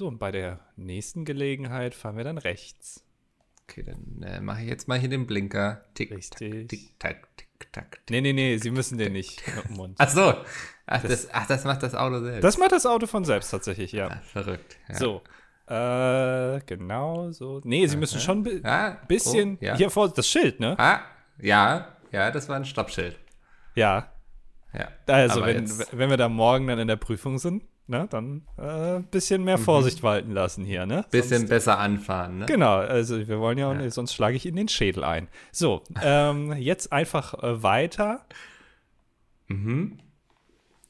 So, und bei der nächsten Gelegenheit fahren wir dann rechts. Okay, dann äh, mache ich jetzt mal hier den Blinker. Tick, Richtig. tack, tick, tack, tick, tack. tick. Nee, nee, nee, Sie müssen den nicht. Ach so. Ach das, ach, das macht das Auto selbst. Das macht das Auto von selbst tatsächlich, ja. Ah, verrückt. Ja. So. Äh, genau so. Nee, Sie müssen schon ein bi Ah, bisschen. oh, ja. Hier vor das Schild, ne? Ah, ja, ja, das war ein Stoppschild. Ja. Ja. Also, wenn, wenn wir da morgen dann in der Prüfung sind, ne, dann äh, ein bisschen mehr Vorsicht walten lassen hier, ne? Mhm. bisschen Sonst, besser anfahren, ne? genau, also wir wollen ja, nicht, sonst schlage ich Ihnen den Schädel ein. So, ähm, jetzt einfach äh, weiter.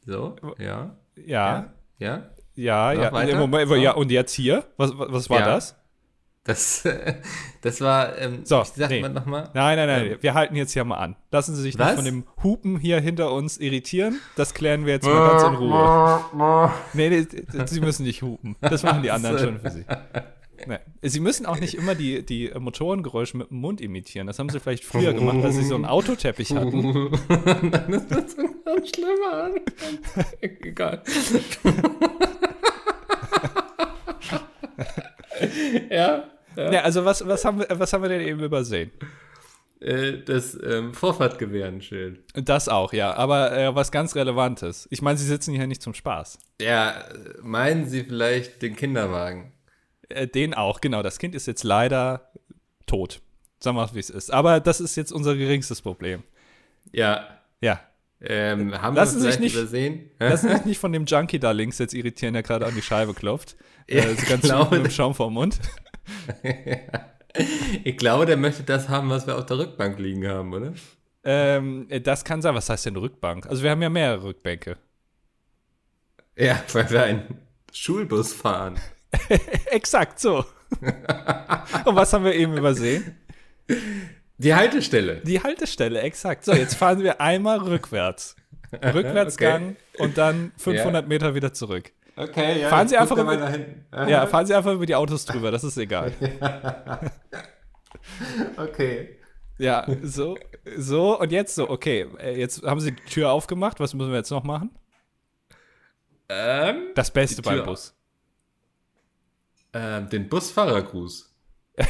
So, ja. Ja, Ja. ja, ja. Im Moment, So. ja. Und jetzt hier? Was, was, was war Ja. das? Das, das war, ähm, So, ich sag nee. mal nochmal. Nein, nein, nein, Ähm. wir halten jetzt hier mal an. Lassen Sie sich nicht Was? von dem Hupen hier hinter uns irritieren. Das klären wir jetzt mal ganz in Ruhe. Nee, nee, Sie müssen nicht hupen. Das machen die anderen schon für Sie. Nee. Sie müssen auch nicht immer die, die Motorengeräusche mit dem Mund imitieren. Das haben Sie vielleicht früher gemacht, als Sie so einen Autoteppich hatten. das ist so ganz schlimmer an. Egal. ja. Ja. Ja, also was, was, haben wir, was haben wir denn eben übersehen? Äh, das ähm, Vorfahrtgewehrenschild. Das auch, ja. Aber äh, was ganz Relevantes. Ich meine, Sie sitzen hier nicht zum Spaß. Ja, äh, meinen Sie vielleicht den Kinderwagen? Äh, den auch, genau. Das Kind ist jetzt leider tot. Sagen wir mal, wie es ist. Aber das ist jetzt unser geringstes Problem. Ja. Ja. Ähm, haben Lassen wir Sie nicht- übersehen? Lassen Sie sich nicht von dem Junkie da links jetzt irritieren, der gerade an die Scheibe klopft. Ja, äh, so ganz genau. mit dem Schaum vorm Mund. Ich glaube, der möchte das haben, was wir auf der Rückbank liegen haben, oder? Ähm, äh, das kann sein. Was heißt denn Rückbank? Also wir haben ja mehrere Rückbänke. Ja, weil wir einen Schulbus fahren. Exakt so. Und was haben wir eben übersehen? Die Haltestelle. Die Haltestelle, exakt. So, jetzt fahren wir einmal rückwärts. Rückwärtsgang und dann 500 Meter wieder zurück. Okay, ja. Fahren Sie einfach über-. Ja, fahren Sie einfach über die Autos drüber, das ist egal. Okay. Ja, so, so und jetzt so, okay, äh, jetzt haben Sie die Tür aufgemacht, was müssen wir jetzt noch machen? Ähm, Das Beste beim Bus. ähm, den Busfahrergruß.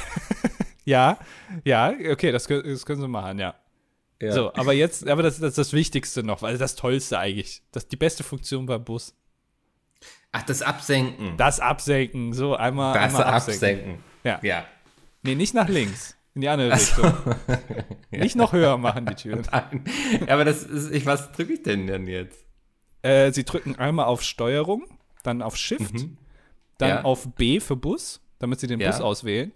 Ja, ja, okay, das, können- das können Sie machen, ja. Ja. So, aber jetzt, aber das, das ist das Wichtigste noch, weil das Tollste eigentlich, das die beste Funktion beim Bus. Ach, das Absenken. Das Absenken, so einmal, Das einmal Absenken. Ja. Ja. Nee, nicht nach links, in die andere Richtung. Nicht noch höher machen die Türen. Nein. Ja, aber das ist, ich, was drücke ich denn denn jetzt? Äh, Sie drücken einmal auf Steuerung, dann auf Shift, dann Ja. auf B für Bus, damit Sie den Ja. Bus auswählen.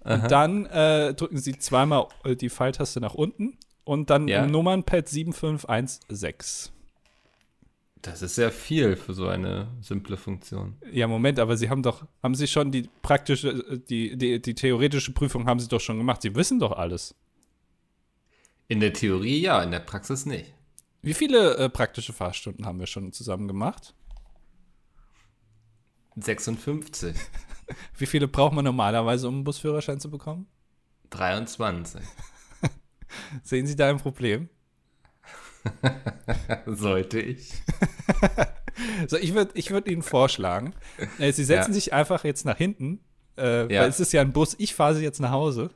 Und dann äh, drücken Sie zweimal äh, die Pfeiltaste nach unten und dann Ja. Nummernpad 7516. Das ist sehr viel für so eine simple Funktion. Ja, Moment, aber Sie haben doch, haben Sie schon die praktische, die, die, die theoretische Prüfung haben Sie doch schon gemacht. Sie wissen doch alles. In der Theorie ja, in der Praxis nicht. Wie viele äh, praktische Fahrstunden haben wir schon zusammen gemacht? 56. Wie viele braucht man normalerweise, um einen Busführerschein zu bekommen? 23. Sehen Sie da ein Problem? Sollte ich. So, ich würde ich würd Ihnen vorschlagen, äh, Sie setzen Ja. sich einfach jetzt nach hinten, äh, Ja. weil es ist ja ein Bus, ich fahre Sie jetzt nach Hause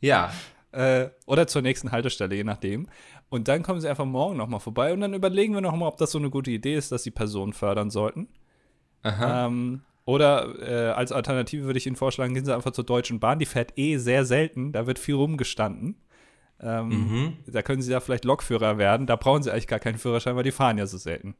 Ja. äh, oder zur nächsten Haltestelle, je nachdem. Und dann kommen Sie einfach morgen nochmal vorbei und dann überlegen wir nochmal, ob das so eine gute Idee ist, dass Sie Personen fördern sollten. Aha. Ähm, oder äh, als Alternative würde ich Ihnen vorschlagen, gehen Sie einfach zur Deutschen Bahn. Die fährt eh sehr selten, da wird viel rumgestanden. Ähm, Mhm. Da können Sie da vielleicht Lokführer werden. Da brauchen Sie eigentlich gar keinen Führerschein, weil die fahren ja so selten.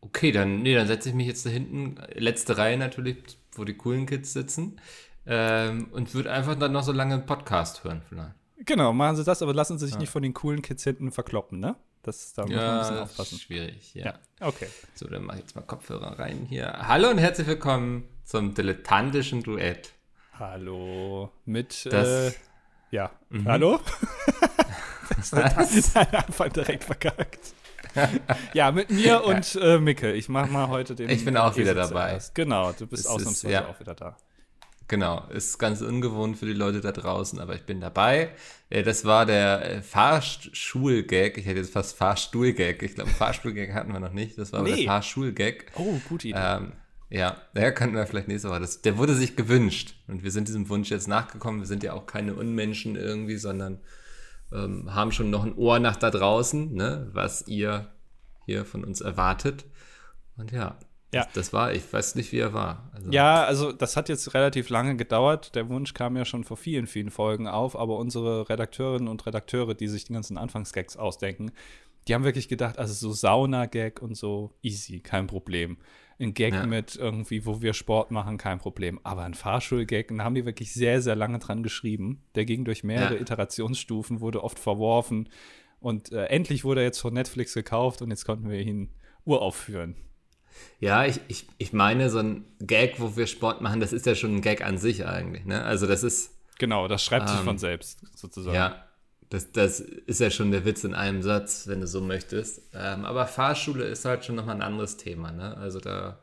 Okay, dann, nee, dann setze ich mich jetzt da hinten, letzte Reihe natürlich, wo die coolen Kids sitzen, ähm, und würde einfach dann noch so lange einen Podcast hören vielleicht. Genau, machen Sie das, aber lassen Sie sich nicht von den coolen Kids hinten verkloppen, ne? Das, da muss man ein bisschen aufpassen. schwierig, ja. Ja, okay. So, dann mache ich jetzt mal Kopfhörer rein hier. Hallo und herzlich willkommen zum dilettantischen Duett. Hallo. Mit, Das- äh, ja. Hallo? Was? Einfach direkt verkackt. ja, mit mir und äh, Micke. Ich mache mal heute den. Ich bin auch wieder dabei. Genau, du bist Es ist, ausnahmsweise ja. auch wieder da. Genau, ist ganz ungewohnt für die Leute da draußen, aber ich bin dabei. Äh, Das war der äh, Fahrschul-Gag. Ich hätte jetzt fast Fahrstuhl-Gag. Ich glaube, Fahrstuhl-Gag hatten wir noch nicht. Das war aber Nee. der Fahrschul-Gag. Oh, gute Idee. Ähm, Ja, der könnten wir vielleicht nächste Woche. Das, der wurde sich gewünscht. Und wir sind diesem Wunsch jetzt nachgekommen. Wir sind ja auch keine Unmenschen irgendwie, sondern ähm, haben schon noch ein Ohr nach da draußen, ne, was ihr hier von uns erwartet. Und ja, Ja. Das, das war, ich weiß nicht, wie er war. Also, Ja, also das hat jetzt relativ lange gedauert. Der Wunsch kam ja schon vor vielen, vielen Folgen auf, aber unsere Redakteurinnen und Redakteure, die sich die ganzen Anfangsgags ausdenken, die haben wirklich gedacht, also so Sauna-Gag und so, easy, kein Problem. Ein Gag Ja. mit irgendwie, wo wir Sport machen, kein Problem. Aber ein Fahrschul-Gag, da haben die wirklich sehr, sehr lange dran geschrieben. Der ging durch mehrere Ja. Iterationsstufen, wurde oft verworfen. Und äh, endlich wurde er jetzt von Netflix gekauft und jetzt konnten wir ihn uraufführen. Ja, ich, ich, ich meine, so ein Gag, wo wir Sport machen, das ist ja schon ein Gag an sich eigentlich. Ne? Also das ist, Genau, das schreibt sich Ähm, von selbst, sozusagen. ja, das, das ist ja schon der Witz in einem Satz, wenn du so möchtest. Ähm, aber Fahrschule ist halt schon nochmal ein anderes Thema. Ne? Also da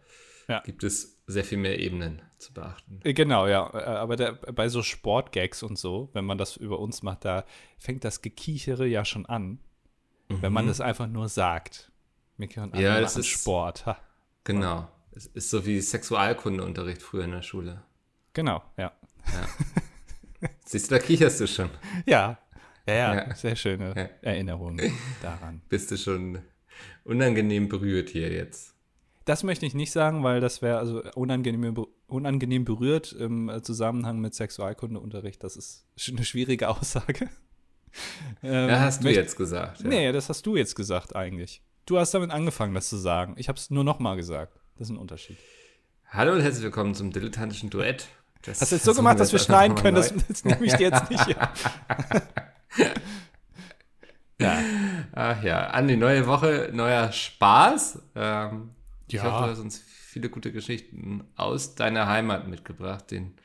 Ja. gibt es sehr viel mehr Ebenen zu beachten. Äh, Genau, ja. Äh, Aber der, bei so Sportgags und so, wenn man das über uns macht, da fängt das Gekichere ja schon an, wenn man das einfach nur sagt. Miki und Mhm. Ja, das ist- Sport. Ha. Genau. Es ist so wie Sexualkundeunterricht früher in der Schule. Genau, ja. Siehst du, da kicherst du schon. Ja, ja, ja, Ja. sehr schöne Ja. Erinnerungen daran. Bist du schon unangenehm berührt hier jetzt. Das möchte ich nicht sagen, weil das wäre also unangenehm, unangenehm berührt im Zusammenhang mit Sexualkundeunterricht. Das ist eine schwierige Aussage. Ähm, Ja, hast du möcht- jetzt gesagt. Ja. Nee, das hast du jetzt gesagt eigentlich. Du hast damit angefangen, das zu sagen. Ich habe es nur nochmal gesagt. Das ist ein Unterschied. Hallo und herzlich willkommen zum dilettantischen Duett. Das Hast du jetzt so gemacht, dass wir schneiden können? Das, das nehme ich dir jetzt nicht. Ja. Ach ja, Andi, neue Woche, neuer Spaß. Ähm, Ich Ja. hoffe, du hast uns viele gute Geschichten aus deiner Heimat mitgebracht, den,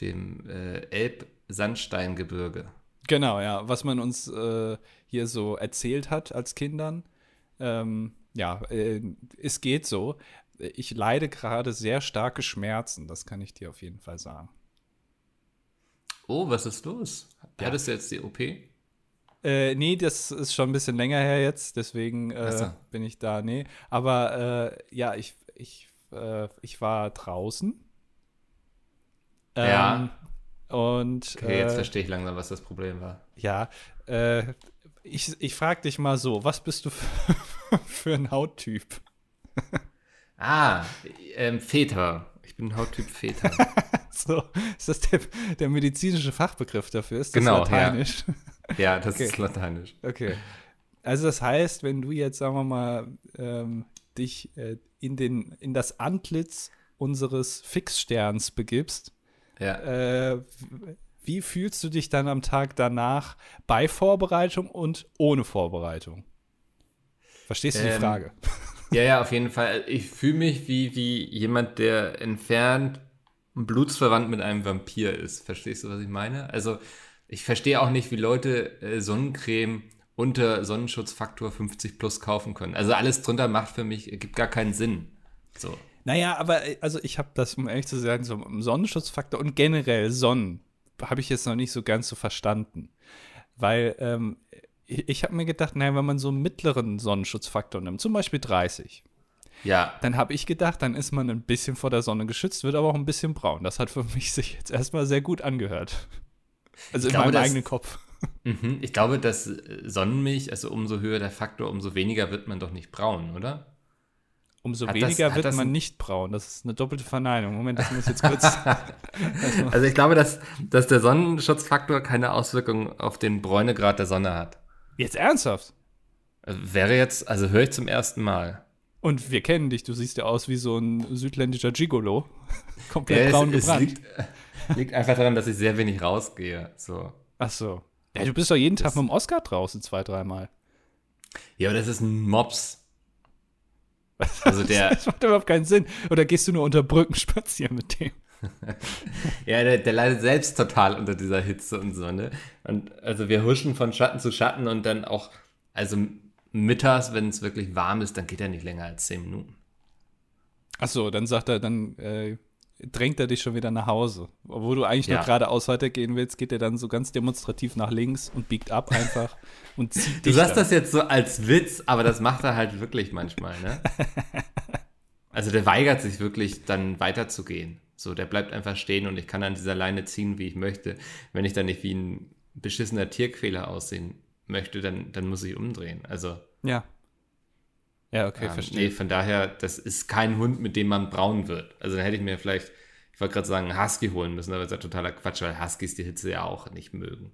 dem äh, Elb-Sandsteingebirge. Genau, ja. Was man uns äh, hier so erzählt hat als Kindern. Ähm, ja, äh, es geht so. Ich leide gerade sehr starke Schmerzen, das kann ich dir auf jeden Fall sagen. Oh, was ist los? Ja. Hattest du jetzt die OP? Äh, nee, das ist schon ein bisschen länger her jetzt, deswegen äh, so. bin ich da, nee. Aber äh, ja, ich, ich, äh, ich war draußen. Ja. Ähm, Und Okay, jetzt äh, verstehe ich langsam, was das Problem war. ja, äh, ich, ich frage dich mal so, was bist du für, für ein Hauttyp? Ah, ähm, Väter. Ich bin Hauttyp Väter. So, ist das der, der medizinische Fachbegriff dafür? Ist das Genau, ja. lateinisch? ja, das Okay. ist lateinisch. Okay. Also das heißt, wenn du jetzt, sagen wir mal, ähm, dich äh, in, den, in das Antlitz unseres Fixsterns begibst, Ja. äh, wie fühlst du dich dann am Tag danach bei Vorbereitung und ohne Vorbereitung? Verstehst du die Ähm, Frage? Ja, ja, auf jeden Fall. Ich fühle mich wie, wie jemand, der entfernt blutsverwandt mit einem Vampir ist. Verstehst du, was ich meine? Also, ich verstehe auch nicht, wie Leute äh, Sonnencreme unter Sonnenschutzfaktor 50 plus kaufen können. Also alles drunter macht für mich, gibt gar keinen Sinn. So. Naja, aber äh, also ich habe das, um ehrlich zu sein, so im Sonnenschutzfaktor und generell Sonnen habe ich jetzt noch nicht so ganz so verstanden. Weil ähm, ich, ich habe mir gedacht, naja, wenn man so einen mittleren Sonnenschutzfaktor nimmt, zum Beispiel 30, Ja, dann habe ich gedacht, dann ist man ein bisschen vor der Sonne geschützt, wird aber auch ein bisschen braun. Das hat für mich sich jetzt erstmal sehr gut angehört. Also in glaube, meinem das- eigenen Kopf. mhm. ich glaube, dass äh, Sonnenmilch, also umso höher der Faktor, umso weniger wird man doch nicht braun, oder? Umso Hat das- weniger hat wird das man nicht braun. Das ist eine doppelte Verneinung. Moment, das muss jetzt kurz. Also ich glaube, dass, dass der Sonnenschutzfaktor keine Auswirkung auf den Bräunegrad der Sonne hat. jetzt ernsthaft. Also wäre jetzt, also höre ich zum ersten Mal. Und wir kennen dich, du siehst ja aus wie so ein südländischer Gigolo. Komplett Ja, braun es, es gebrannt. liegt, liegt einfach daran, dass ich sehr wenig rausgehe. So. Ach so. Ja, du bist doch jeden Tag mit dem Oscar draußen, zwei, dreimal. Ja, aber das ist ein Mops. Also der, Das macht überhaupt keinen Sinn. Oder gehst du nur unter Brücken spazieren mit dem? ja, der, der leidet selbst total unter dieser Hitze und Sonne. Und also wir huschen von Schatten zu Schatten und dann auch, also mittags, wenn es wirklich warm ist, dann geht er nicht länger als zehn Minuten. Ach so, dann sagt er, dann äh, drängt er dich schon wieder nach Hause. Obwohl du eigentlich Ja. nur geradeaus weitergehen willst, geht er dann so ganz demonstrativ nach links und biegt ab einfach und zieht Du dich sagst dann. das jetzt so als Witz, aber das macht er halt wirklich manchmal, ne? Also der weigert sich wirklich dann weiterzugehen. So, der bleibt einfach stehen und ich kann an dieser Leine ziehen, wie ich möchte. Wenn ich dann nicht wie ein beschissener Tierquäler aussehen möchte, dann, dann muss ich umdrehen. Also. Ja. Ja, okay, ähm, verstehe. Nee, von daher, das ist kein Hund, mit dem man braun wird. Also dann hätte ich mir vielleicht, ich wollte gerade sagen, Husky holen müssen, aber das ist ja totaler Quatsch, weil Huskys die Hitze ja auch nicht mögen.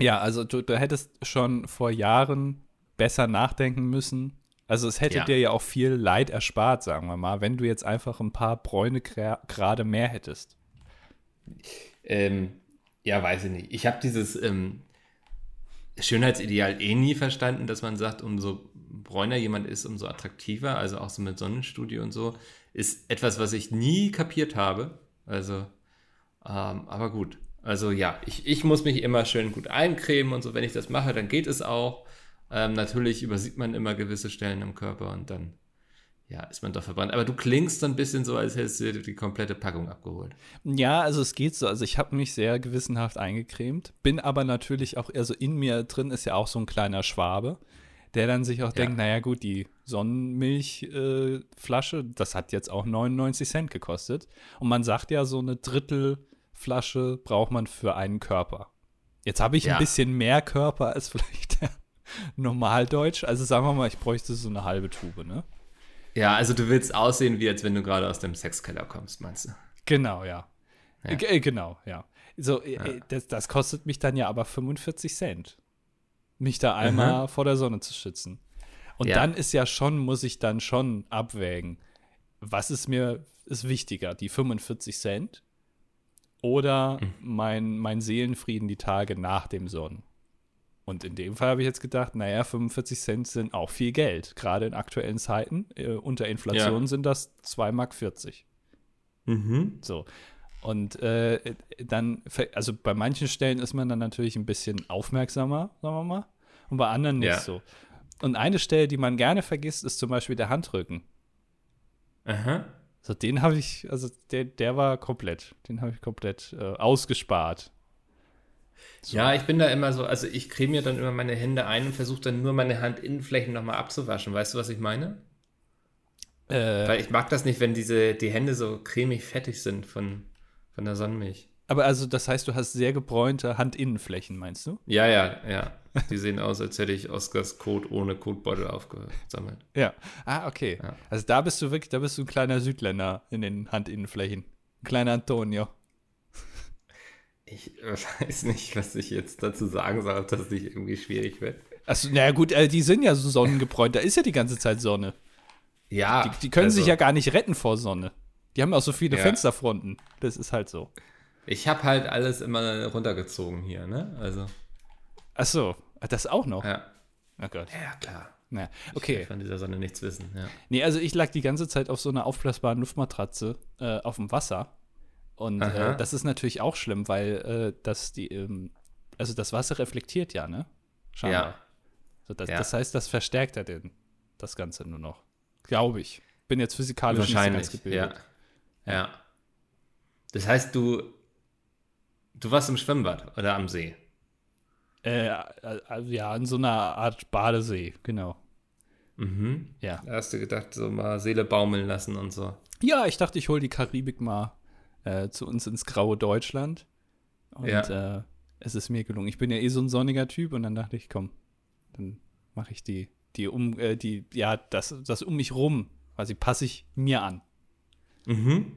Ja, also du, du hättest schon vor Jahren besser nachdenken müssen. Also es hätte Ja. dir ja auch viel Leid erspart, sagen wir mal, wenn du jetzt einfach ein paar Bräune gerade mehr hättest. Ähm, ja, weiß ich nicht. Ich habe dieses ähm, Schönheitsideal eh nie verstanden, dass man sagt, umso bräuner jemand ist, umso attraktiver, also auch so mit Sonnenstudio und so, ist etwas, was ich nie kapiert habe. Also, ähm, aber gut. Also ja, ich, ich muss mich immer schön gut eincremen und so. Wenn ich das mache, dann geht es auch. Ähm, natürlich übersieht man immer gewisse Stellen im Körper und dann, ja, ist man doch verbrannt. Aber du klingst so ein bisschen so, als hättest du dir die komplette Packung abgeholt. Ja, also es geht so. Also ich habe mich sehr gewissenhaft eingecremt, bin aber natürlich auch, also in mir drin ist ja auch so ein kleiner Schwabe, der dann sich auch denkt, naja gut, die Sonnenmilchflasche, äh, das hat jetzt auch 99 Cent gekostet. Und man sagt ja, so eine Drittelflasche braucht man für einen Körper. Jetzt habe ich Ja. ein bisschen mehr Körper als vielleicht der Normaldeutsch. Also sagen wir mal, ich bräuchte so eine halbe Tube, ne? Ja, also du willst aussehen, wie als wenn du gerade aus dem Sexkeller kommst, meinst du? Genau, ja. Ja. Äh, genau, ja. So, äh, das, das kostet mich dann ja aber 45 Cent, mich da einmal vor der Sonne zu schützen. Und Ja. dann ist ja schon, muss ich dann schon abwägen, was ist mir ist wichtiger, die 45 Cent oder Hm. mein, mein Seelenfrieden die Tage nach dem Sonnen. Und in dem Fall habe ich jetzt gedacht, naja, 45 Cent sind auch viel Geld. Gerade in aktuellen Zeiten, äh, unter Inflation Ja. sind das 2,40 Mark. Mhm. So. Und äh, dann, also bei manchen Stellen ist man dann natürlich ein bisschen aufmerksamer, sagen wir mal, und bei anderen nicht Ja. so. Und eine Stelle, die man gerne vergisst, ist zum Beispiel der Handrücken. Aha. So, den habe ich, also der, der war komplett, den habe ich komplett äh, ausgespart. So. Ja, ich bin da immer so, also ich creme mir dann immer meine Hände ein und versuche dann nur meine Handinnenflächen nochmal abzuwaschen. Weißt du, was ich meine? Äh, Weil ich mag das nicht, wenn diese, die Hände so cremig fettig sind von, von der Sonnenmilch. aber also, das heißt, du hast sehr gebräunte Handinnenflächen, meinst du? Ja, ja, ja. Die sehen aus, als hätte ich Oscars Code ohne Kotbeutel aufgesammelt. Ja. Ah, okay. Ja. Also da bist du wirklich, da bist du ein kleiner Südländer in den Handinnenflächen. Ein kleiner Antonio. Ich weiß nicht, was ich jetzt dazu sagen soll, ob das nicht irgendwie schwierig wird. Achso, naja gut, äh, die sind ja so sonnengebräunt, da ist ja die ganze Zeit Sonne. Ja. Die, die können also, sich ja gar nicht retten vor Sonne. Die haben auch so viele Ja. Fensterfronten. Das ist halt so. Ich habe halt alles immer runtergezogen hier, ne? Also, Achso, das auch noch. ja. Oh Gott. Ja, klar. Naja, Ich okay. will von dieser Sonne nichts wissen, ja. Nee, also ich lag die ganze Zeit auf so einer aufblasbaren Luftmatratze äh, auf dem Wasser. Und äh, das ist natürlich auch schlimm, weil äh, das die, ähm, also das Wasser reflektiert ja, ne? Scheinbar. Ja. So, das, Ja. das heißt, das verstärkt ja den, das Ganze nur noch. Glaube ich. Bin jetzt physikalisch nicht so ganz ja. gebildet. Ja. Das heißt, du, du warst im Schwimmbad oder am See? Äh, äh, ja, in so einer Art Badesee, genau. Mhm. Ja. Da hast du gedacht, so mal Seele baumeln lassen und so. Ja, ich dachte, ich hole die Karibik mal äh, zu uns ins graue Deutschland. Und Ja. äh, es ist mir gelungen. Ich bin ja eh so ein sonniger Typ und dann dachte ich, komm, dann mache ich die, die um, äh, die, ja, das, das um mich rum, quasi passe ich mir an. Mhm.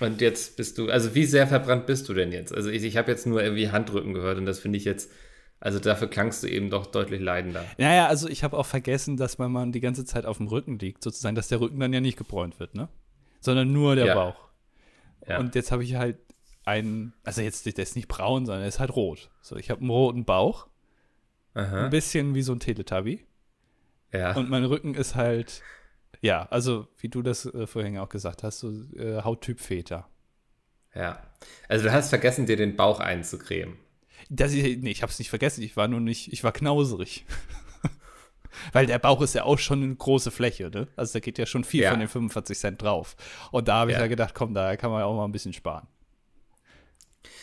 Und jetzt bist du, also wie sehr verbrannt bist du denn jetzt? Also ich, ich habe jetzt nur irgendwie Handrücken gehört und das finde ich jetzt, also dafür klangst du eben doch deutlich leidender. Naja, also ich habe auch vergessen, dass wenn man die ganze Zeit auf dem Rücken liegt, sozusagen, dass der Rücken dann ja nicht gebräunt wird, ne? Sondern nur der Ja. Bauch. Ja. Und jetzt habe ich halt einen, also jetzt, der ist nicht braun, sondern er ist halt rot. So, ich habe einen roten Bauch, Aha. ein bisschen wie so ein Teletubby. Ja. Und mein Rücken ist halt, ja, also wie du das äh, vorhin auch gesagt hast, so äh, Hauttyp Väter. ja. Also du hast vergessen, dir den Bauch einzucremen. Das, ich- nee, ich habe es nicht vergessen, ich war nur nicht, ich war knauserig. Weil der Bauch ist ja auch schon eine große Fläche, ne? Also da geht ja schon viel Ja. von den 45 Cent drauf. Und da habe ich Ja. ja gedacht, komm, da kann man ja auch mal ein bisschen sparen.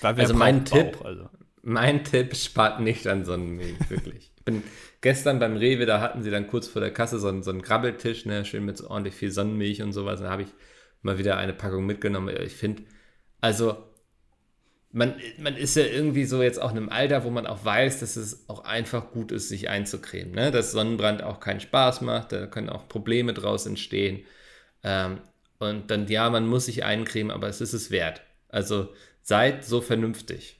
Also mein Tipp- Bauch, also. Mein Tipp spart nicht an Sonnenmilch, wirklich. bin gestern beim Rewe, da hatten sie dann kurz vor der Kasse so einen, so einen Grabbeltisch, ne, schön mit so ordentlich viel Sonnenmilch und sowas. Da habe ich mal wieder eine Packung mitgenommen. Ich finde, also man, man ist ja irgendwie so jetzt auch in einem Alter, wo man auch weiß, dass es auch einfach gut ist, sich einzucremen. Ne? Dass Sonnenbrand auch keinen Spaß macht, da können auch Probleme draus entstehen. Ähm, und dann, ja, man muss sich eincremen, aber es ist es wert. Also seid so vernünftig.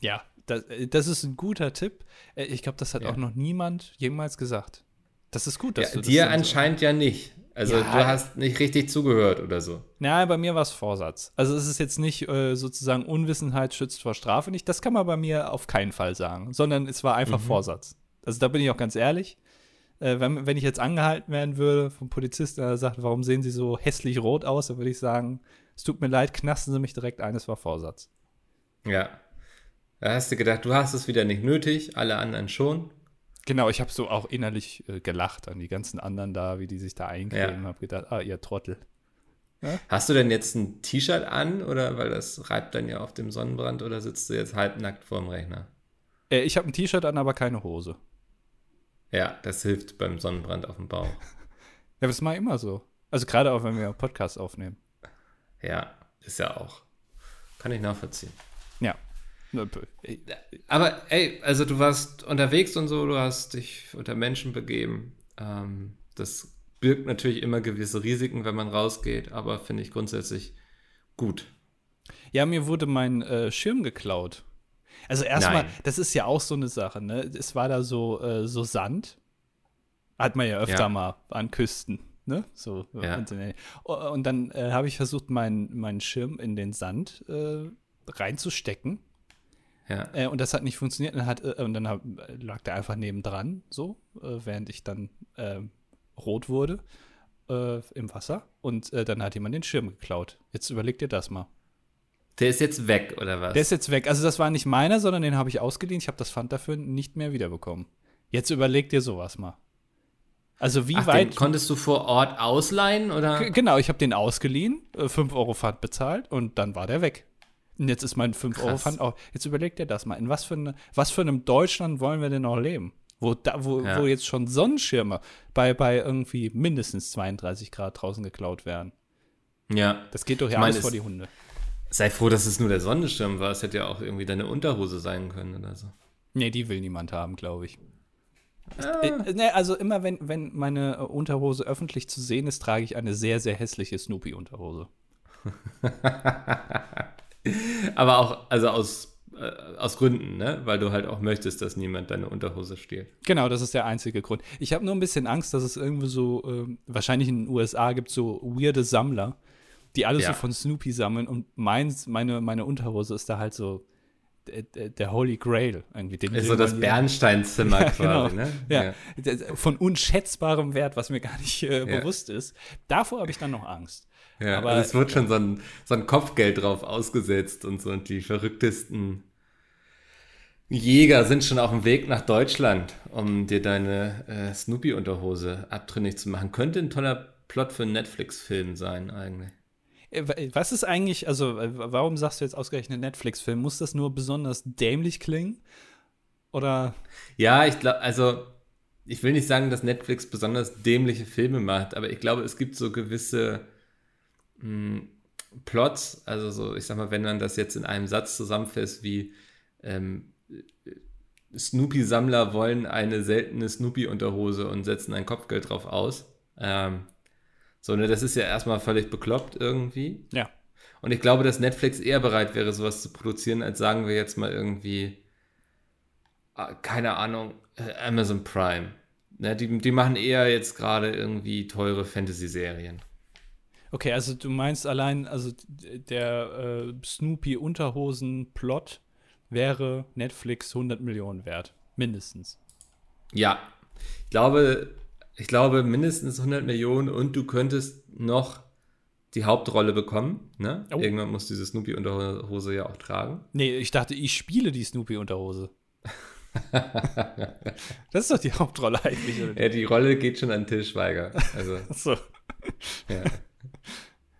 Ja, das, das ist ein guter Tipp. Äh, ich glaube, das hat Ja. auch noch niemand jemals gesagt. Das ist gut, dass Ja, du das dir dann so- anscheinend ja nicht. Also Ja. du hast nicht richtig zugehört oder so. Na, bei mir war es Vorsatz. Also es ist jetzt nicht äh, sozusagen Unwissenheit schützt vor Strafe nicht. Das kann man bei mir auf keinen Fall sagen, sondern es war einfach Vorsatz. Also da bin ich auch ganz ehrlich. Äh, wenn, wenn ich jetzt angehalten werden würde vom Polizisten, der sagt, warum sehen Sie so hässlich rot aus, dann würde ich sagen, es tut mir leid, knasten Sie mich direkt ein, es war Vorsatz. Ja. Da hast du gedacht, du hast es wieder nicht nötig, alle anderen schon. Genau, ich habe so auch innerlich äh, gelacht an die ganzen anderen da, wie die sich da eincremen. Ja. Hab gedacht, ah, ihr Trottel. Hast du denn jetzt ein T-Shirt an oder weil das reibt dann ja auf dem Sonnenbrand oder sitzt du jetzt halbnackt vorm Rechner? Äh, ich habe ein T-Shirt an, aber keine Hose. Ja, das hilft beim Sonnenbrand auf dem Bauch. Ja, das ich immer so. Also gerade auch, wenn wir Podcasts aufnehmen. Ja, ist ja auch. Kann ich nachvollziehen. Ja. Aber ey, also du warst unterwegs und so, du hast dich unter Menschen begeben. Ähm, das birgt natürlich immer gewisse Risiken, wenn man rausgeht, aber finde ich grundsätzlich gut. Ja, mir wurde mein äh, Schirm geklaut. Also erstmal, das ist ja auch so eine Sache, ne? Es war da so, äh, so Sand. Hat man ja öfter Ja. mal an Küsten, ne? So. Ja. Und, und dann äh, habe ich versucht, meinen meinen Schirm in den Sand äh, reinzustecken. Ja. Äh, und das hat nicht funktioniert. Und, dann hat, äh, und dann hab, lag der einfach nebendran, so, äh, während ich dann ähm, rot wurde äh, im Wasser. Und äh, dann hat jemand den Schirm geklaut. Jetzt überleg dir das mal. Der ist jetzt weg, oder was? Der ist jetzt weg. Also das war nicht meiner, sondern den habe ich ausgeliehen. Ich habe das Pfand dafür nicht mehr wiederbekommen. Jetzt überleg dir sowas mal. Also wie Ach, weit. konntest du vor Ort ausleihen, oder? Genau, ich habe den ausgeliehen, 5 Euro Pfand bezahlt und dann war der weg. Und jetzt ist mein 5 Euro Krass. Pfand auch. Jetzt überleg dir das mal. In was für, eine, was für einem Deutschland wollen wir denn noch leben? Wo, da, wo, Ja. wo jetzt schon Sonnenschirme bei, bei irgendwie mindestens 32 Grad draußen geklaut werden. Ja. Das geht doch ja Ich meine, alles es- vor die Hunde. Sei froh, dass es nur der Sonnenschirm war. Es hätte ja auch irgendwie deine Unterhose sein können oder so. Nee, die will niemand haben, glaube ich. Ah. Äh, ne, also immer wenn, wenn meine äh, Unterhose öffentlich zu sehen ist, trage ich eine sehr, sehr hässliche Snoopy-Unterhose. Aber auch, also aus, äh, aus Gründen, ne? Weil du halt auch möchtest, dass niemand deine Unterhose stiehlt. Genau, das ist der einzige Grund. Ich habe nur ein bisschen Angst, dass es irgendwie so, ähm, wahrscheinlich in den USA gibt so weirde Sammler, die alles Ja. so von Snoopy sammeln und meins, meine, meine Unterhose ist da halt so der, Holy Grail irgendwie. Den Ist so das Bernsteinzimmer Ja, quasi, genau. ne? Ja, Der- von unschätzbarem Wert, was mir gar nicht äh, Ja. bewusst ist. Davor habe ich dann noch Angst. Ja, Aber- also es wird schon so ein, so ein Kopfgeld drauf ausgesetzt und so und die verrücktesten Jäger sind schon auf dem Weg nach Deutschland, um dir deine äh, Snoopy-Unterhose abtrünnig zu machen. Könnte ein toller Plot für einen Netflix-Film sein, eigentlich. Äh, wa- Was ist eigentlich, also äh, warum sagst du jetzt ausgerechnet Netflix-Film? Muss das nur besonders dämlich klingen? Oder, Ja, ich glaube, also ich will nicht sagen, dass Netflix besonders dämliche Filme macht, aber ich glaube, es gibt so gewisse mh, Plots, also so, ich sag mal, wenn man das jetzt in einem Satz zusammenfasst, wie ähm, Snoopy-Sammler wollen eine seltene Snoopy-Unterhose und setzen ein Kopfgeld drauf aus. Ähm, so, ne, das ist ja erstmal völlig bekloppt irgendwie. ja. Und ich glaube, dass Netflix eher bereit wäre, sowas zu produzieren, als sagen wir jetzt mal irgendwie, ah, keine Ahnung, äh, Amazon Prime. Ne, die, die machen eher jetzt gerade irgendwie teure Fantasy-Serien. Okay, also du meinst allein, also der äh, Snoopy-Unterhosen-Plot wäre Netflix 100 Millionen wert. Mindestens. Ja, ich glaube, ich glaube mindestens 100 Millionen und du könntest noch die Hauptrolle bekommen. Ne? Oh. Irgendwann muss diese Snoopy-Unterhose ja auch tragen. Nee, ich dachte, ich spiele die Snoopy-Unterhose. das ist doch die Hauptrolle eigentlich. Oder? Ja, die Rolle geht schon an Till Schweiger. Also, Achso. ja.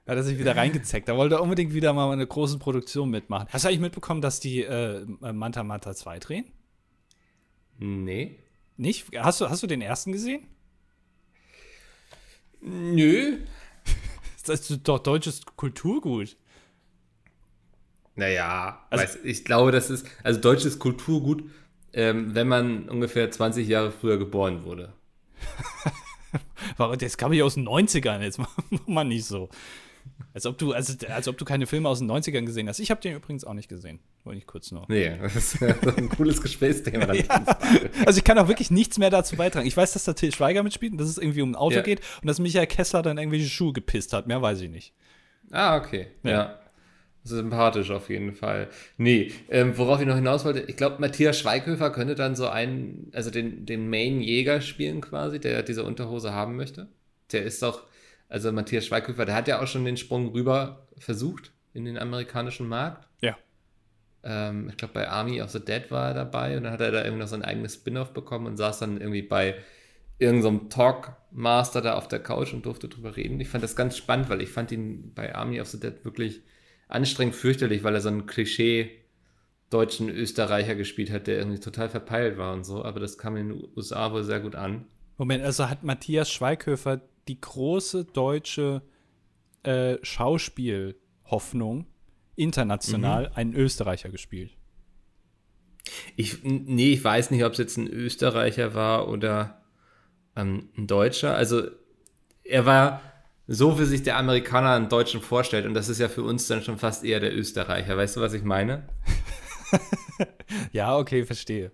Hat er sich wieder reingezeckt. Da wollte er unbedingt wieder mal eine große Produktion mitmachen. Hast du eigentlich mitbekommen, dass die äh, Manta Manta 2 drehen? Nee. Nicht? Hast du, hast du den ersten gesehen? Nö. Das ist doch deutsches Kulturgut. Naja, Also- weiß, ich glaube, das ist, also deutsches Kulturgut, ähm, wenn man ungefähr 20 Jahre früher geboren wurde. Warum- Das kam ich aus den 90ern, jetzt mach mach mal nicht so. Als ob du, also, als ob du keine Filme aus den 90ern gesehen hast. Ich habe den übrigens auch nicht gesehen. Wollte ich kurz noch. Nee, das ist ein cooles Gesprächsthema. Dann Also ich kann auch wirklich nichts mehr dazu beitragen. Ich weiß, dass da Till Schweiger mitspielt und dass es irgendwie um ein Auto Ja. geht und dass Michael Kessler dann irgendwelche Schuhe gepisst hat. Mehr weiß ich nicht. Ah, okay. Ja. Ja. Sympathisch auf jeden Fall. Nee, ähm, worauf ich noch hinaus wollte, ich glaube, Matthias Schweighöfer könnte dann so einen, also den, den Main-Jäger spielen quasi, der diese Unterhose haben möchte. Der ist doch, also Matthias Schweighöfer, der hat ja auch schon den Sprung rüber versucht in den amerikanischen Markt. Ja. Ähm, ich glaube, bei Army of the Dead war er dabei und dann hat er da irgendwie noch sein eigenes Spin-off bekommen und saß dann irgendwie bei irgendeinem Talkmaster da auf der Couch und durfte drüber reden. Ich fand das ganz spannend, weil ich fand ihn bei Army of the Dead wirklich anstrengend fürchterlich, weil er so einen Klischee deutschen Österreicher gespielt hat, der irgendwie total verpeilt war und so, aber das kam in den USA wohl sehr gut an. Moment, also hat Matthias Schweighöfer die große deutsche äh, Schauspielhoffnung international einen Österreicher gespielt. Ich, nee, ich weiß nicht, ob es jetzt ein Österreicher war oder ähm, ein Deutscher. Also er war so, wie sich der Amerikaner einen Deutschen vorstellt und das ist ja für uns dann schon fast eher der Österreicher. Weißt du, was ich meine? Ja, okay, verstehe.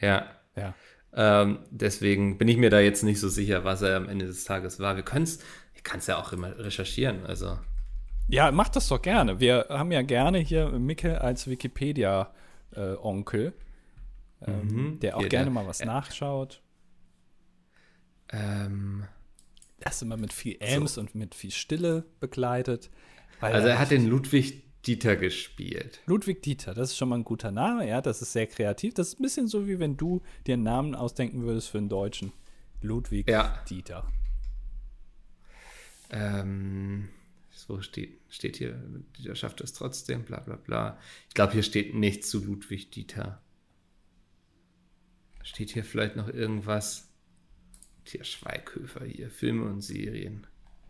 Ja. Ja. Ähm, deswegen bin ich mir da jetzt nicht so sicher, was er am Ende des Tages war. Wir können es, ich kann es ja auch immer recherchieren. Also Ja, mach das doch gerne. Wir haben ja gerne hier Micke als Wikipedia-Onkel, ähm, der auch Hier, gerne der- mal was nachschaut. ähm, Das ist immer mit viel Äms und mit viel Stille begleitet. Also er hat den Ludwig Dieter gespielt. Ludwig Dieter, das ist schon mal ein guter Name, ja, das ist sehr kreativ. Das ist ein bisschen so, wie wenn du dir einen Namen ausdenken würdest für einen Deutschen. Ludwig Ja. Dieter. Ähm, so steht, steht hier, Dieter schafft es trotzdem, bla bla bla. Ich glaube, hier steht nichts zu Ludwig Dieter. Steht hier vielleicht noch irgendwas? Tier Schweighöfer hier, Filme und Serien.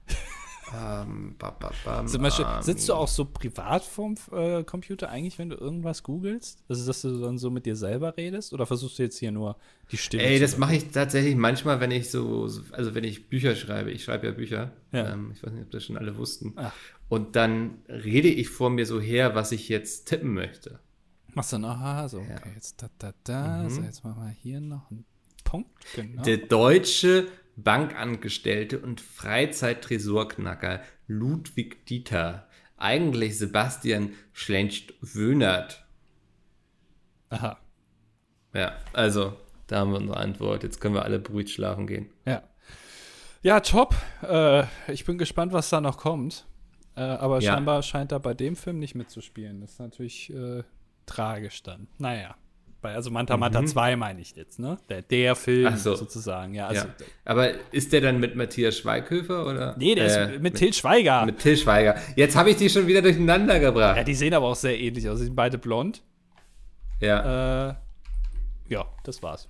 ähm, ba, ba, bam, Zum Beispiel, sitzt du auch so privat vorm äh, Computer eigentlich, wenn du irgendwas googelst? Also, dass du dann so mit dir selber redest? Oder versuchst du jetzt hier nur die Stimme Ey, das mache ich tatsächlich manchmal, wenn ich so, also wenn ich Bücher schreibe. Ich schreibe ja Bücher. Ja. Ähm, ich weiß nicht, ob das schon alle wussten. Ach. Und dann rede ich vor mir so her, was ich jetzt tippen möchte. Machst dann, aha, so, okay, Ja. jetzt da, da, da, so, jetzt machen wir hier noch einen Punkt, genau. Der deutsche Bankangestellte und Freizeit-Tresorknacker Ludwig Dieter, eigentlich Sebastian Schlencht-Wönert. Aha, Ja, also, da haben wir unsere Antwort. Jetzt können wir alle beruhigt schlafen gehen. ja. Ja, top. Äh, ich bin gespannt, was da noch kommt. Äh, aber Ja. scheinbar scheint er bei dem Film nicht mitzuspielen. Das ist natürlich äh, tragisch dann. Naja. Bei, also Manta Manta 2 meine ich jetzt, ne? Der, der Film Mhm. So. sozusagen. Ja, also, ja. Aber ist der dann mit Matthias Schweighöfer oder? Nee, der Äh, ist mit, Til Schweiger. Mit Till Schweiger. Jetzt habe ich die schon wieder durcheinander gebracht. ja, die sehen aber auch sehr ähnlich aus. Sie sind beide blond. Ja. Äh, ja, das war's.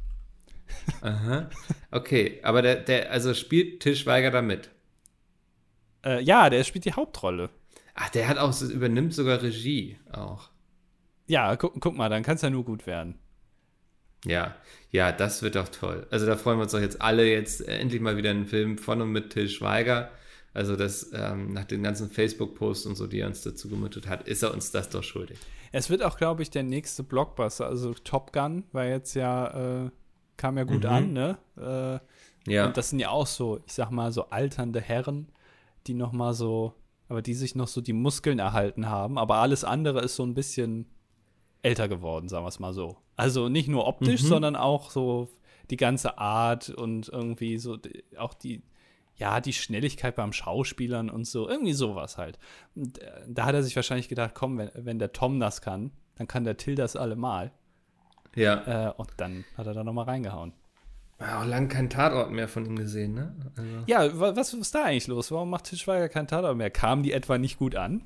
Aha. Okay, aber der, der, also spielt Till Schweiger da mit? Äh, ja, der spielt die Hauptrolle. Ach, der hat auch, übernimmt sogar Regie auch. Ja, guck, guck mal, dann kann es ja nur gut werden. Ja, ja, das wird doch toll. Also da freuen wir uns doch jetzt alle jetzt endlich mal wieder einen Film von und mit Till Schweiger. Also das, ähm, nach den ganzen Facebook-Posts und so, die er uns dazu gemütet hat, ist er uns das doch schuldig. Es wird auch, glaube ich, der nächste Blockbuster. Also Top Gun war jetzt ja, äh, kam ja gut Mhm. an, ne? Äh, Ja, Und das sind ja auch so, ich sag mal, so alternde Herren, die noch mal so, aber die sich noch so die Muskeln erhalten haben. Aber alles andere ist so ein bisschen älter geworden, sagen wir es mal so. Also nicht nur optisch, Mhm. sondern auch so die ganze Art und irgendwie so auch die, ja, die Schnelligkeit beim Schauspielern und so, irgendwie sowas halt. Und äh, da hat er sich wahrscheinlich gedacht, komm, wenn, wenn der Tom das kann, dann kann der Till das allemal. ja. Äh, und dann hat er da noch mal reingehauen. Auch lange kein Tatort mehr von ihm gesehen, ne? Also, Ja, wa- was ist da eigentlich los? Warum macht Til Schweiger keinen Tatort mehr? Kamen die etwa nicht gut an?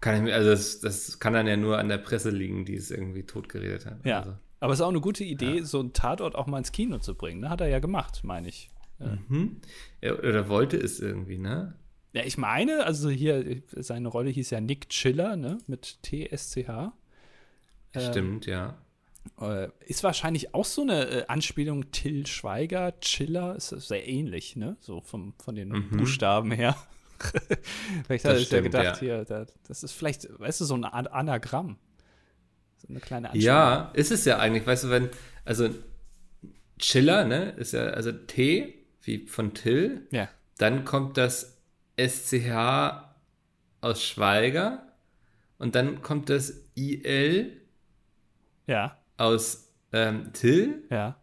Kann ich also das, das kann dann ja nur an der Presse liegen, die es irgendwie totgeredet hat. Ja. Also, Aber es ist auch eine gute Idee, ja. so einen Tatort auch mal ins Kino zu bringen. Ne? Hat er ja gemacht, meine ich. Mhm. Er, oder wollte es irgendwie, ne? Ja, ich meine, also hier, seine Rolle hieß ja Nick Chiller, ne? Mit T-S-C-H. Stimmt, ähm, ja. Äh, ist wahrscheinlich auch so eine äh, Anspielung Till Schweiger, Chiller, ist sehr ähnlich, ne? So vom, von den mhm. Buchstaben her. vielleicht hatte ich ja gedacht, ja. hier, das ist vielleicht, weißt du, so ein Anagramm. So eine kleine Anspielung. Ja, ist es ja eigentlich, weißt du, wenn, also Chiller, ne, ist ja, also T wie von Till. Ja. Dann kommt das SCH aus Schweiger. Und dann kommt das IL ja. aus ähm, Till. Ja.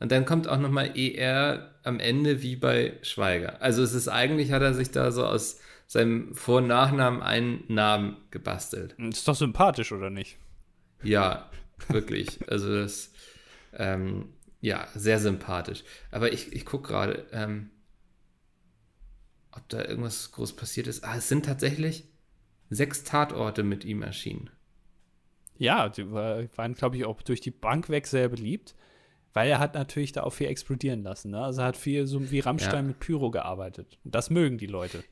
Und dann kommt auch nochmal ER am Ende wie bei Schweiger. Also es ist eigentlich, hat er sich da so aus seinem Vor- und Nachnamen einen Namen gebastelt. Ist doch sympathisch, oder nicht? Ja, wirklich. also das, ähm, ja, sehr sympathisch. Aber ich, ich gucke gerade, ähm, ob da irgendwas groß passiert ist. Ah, es sind tatsächlich sechs Tatorte mit ihm erschienen. Ja, die waren, glaube ich, auch durch die Bank weg sehr beliebt, weil er hat natürlich da auch viel explodieren lassen. Ne? Also er hat viel so wie Rammstein ja. mit Pyro gearbeitet. Und das mögen die Leute.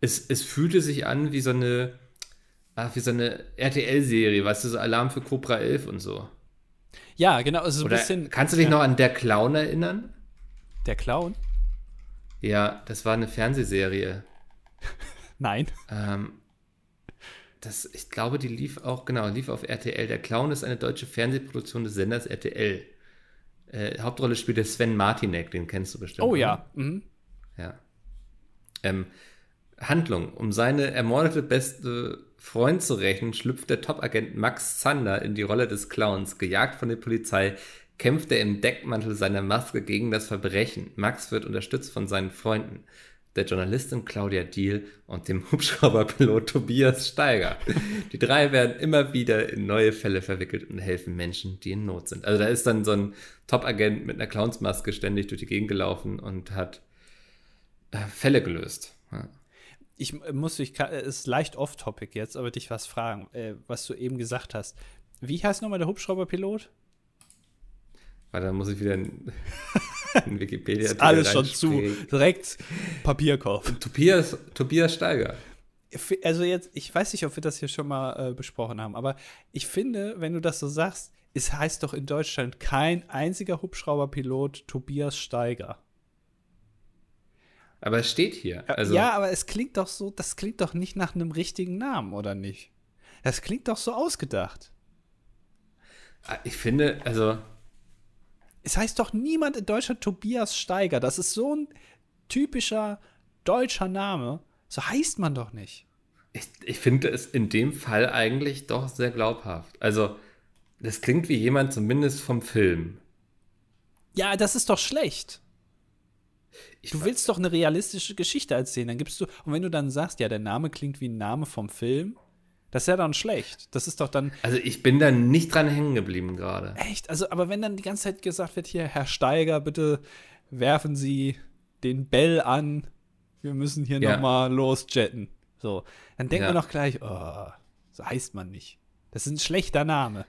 Es, es fühlte sich an wie so eine, ach, wie so eine RTL-Serie, weißt du, so Alarm für Cobra 11 und so. Ja, genau. Also Oder ein bisschen, kannst du dich ja. noch an Der Clown erinnern? Der Clown? Ja, das war eine Fernsehserie. Nein. Ähm, das, ich glaube, die lief auch, genau, lief auf RTL. Der Clown ist eine deutsche Fernsehproduktion des Senders RTL. Äh, Hauptrolle spielt der Sven Martinek, den kennst du bestimmt. Oh ja. Mhm. Ja. Ähm, Handlung. Um seine ermordete beste Freund zu rächen, schlüpft der Top-Agent Max Zander in die Rolle des Clowns. Gejagt von der Polizei kämpft er im Deckmantel seiner Maske gegen das Verbrechen. Max wird unterstützt von seinen Freunden, der Journalistin Claudia Diel und dem Hubschrauberpilot Tobias Steiger. Die drei werden immer wieder in neue Fälle verwickelt und helfen Menschen, die in Not sind. Also da ist dann so ein Top-Agent mit einer Clownsmaske ständig durch die Gegend gelaufen und hat äh, Fälle gelöst. Ja ich muss, ich kann, ist leicht off-topic jetzt, aber dich was fragen, äh, was du eben gesagt hast. Wie heißt nochmal der Hubschrauberpilot? Weil dann muss ich wieder in, in Wikipedia. ist alles schon zu. Direkt Papierkorb. Tobias, Tobias Steiger. Also jetzt, ich weiß nicht, ob wir das hier schon mal äh, besprochen haben, aber ich finde, wenn du das so sagst, es heißt doch in Deutschland kein einziger Hubschrauberpilot Tobias Steiger. Aber es steht hier. Also ja, aber es klingt doch so, das klingt doch nicht nach einem richtigen Namen, oder nicht? Das klingt doch so ausgedacht. Ah, ich finde, also. Es heißt doch niemand in Deutschland Tobias Steiger. Das ist so ein typischer deutscher Name. So heißt man doch nicht. Ich, ich finde es in dem Fall eigentlich doch sehr glaubhaft. Also, das klingt wie jemand zumindest vom Film. Ja, das ist doch schlecht. Ich du willst doch eine realistische Geschichte erzählen. Dann gibst du, und wenn du dann sagst, ja, der Name klingt wie ein Name vom Film, das ist ja dann schlecht. Das ist doch dann. Also ich bin da nicht dran hängen geblieben gerade. Echt? Also, aber wenn dann die ganze Zeit gesagt wird, hier, Herr Steiger, bitte werfen Sie den Bell an. Wir müssen hier ja. nochmal losjetten. So. Dann denkt ja. man doch gleich, oh, so heißt man nicht. Das ist ein schlechter Name.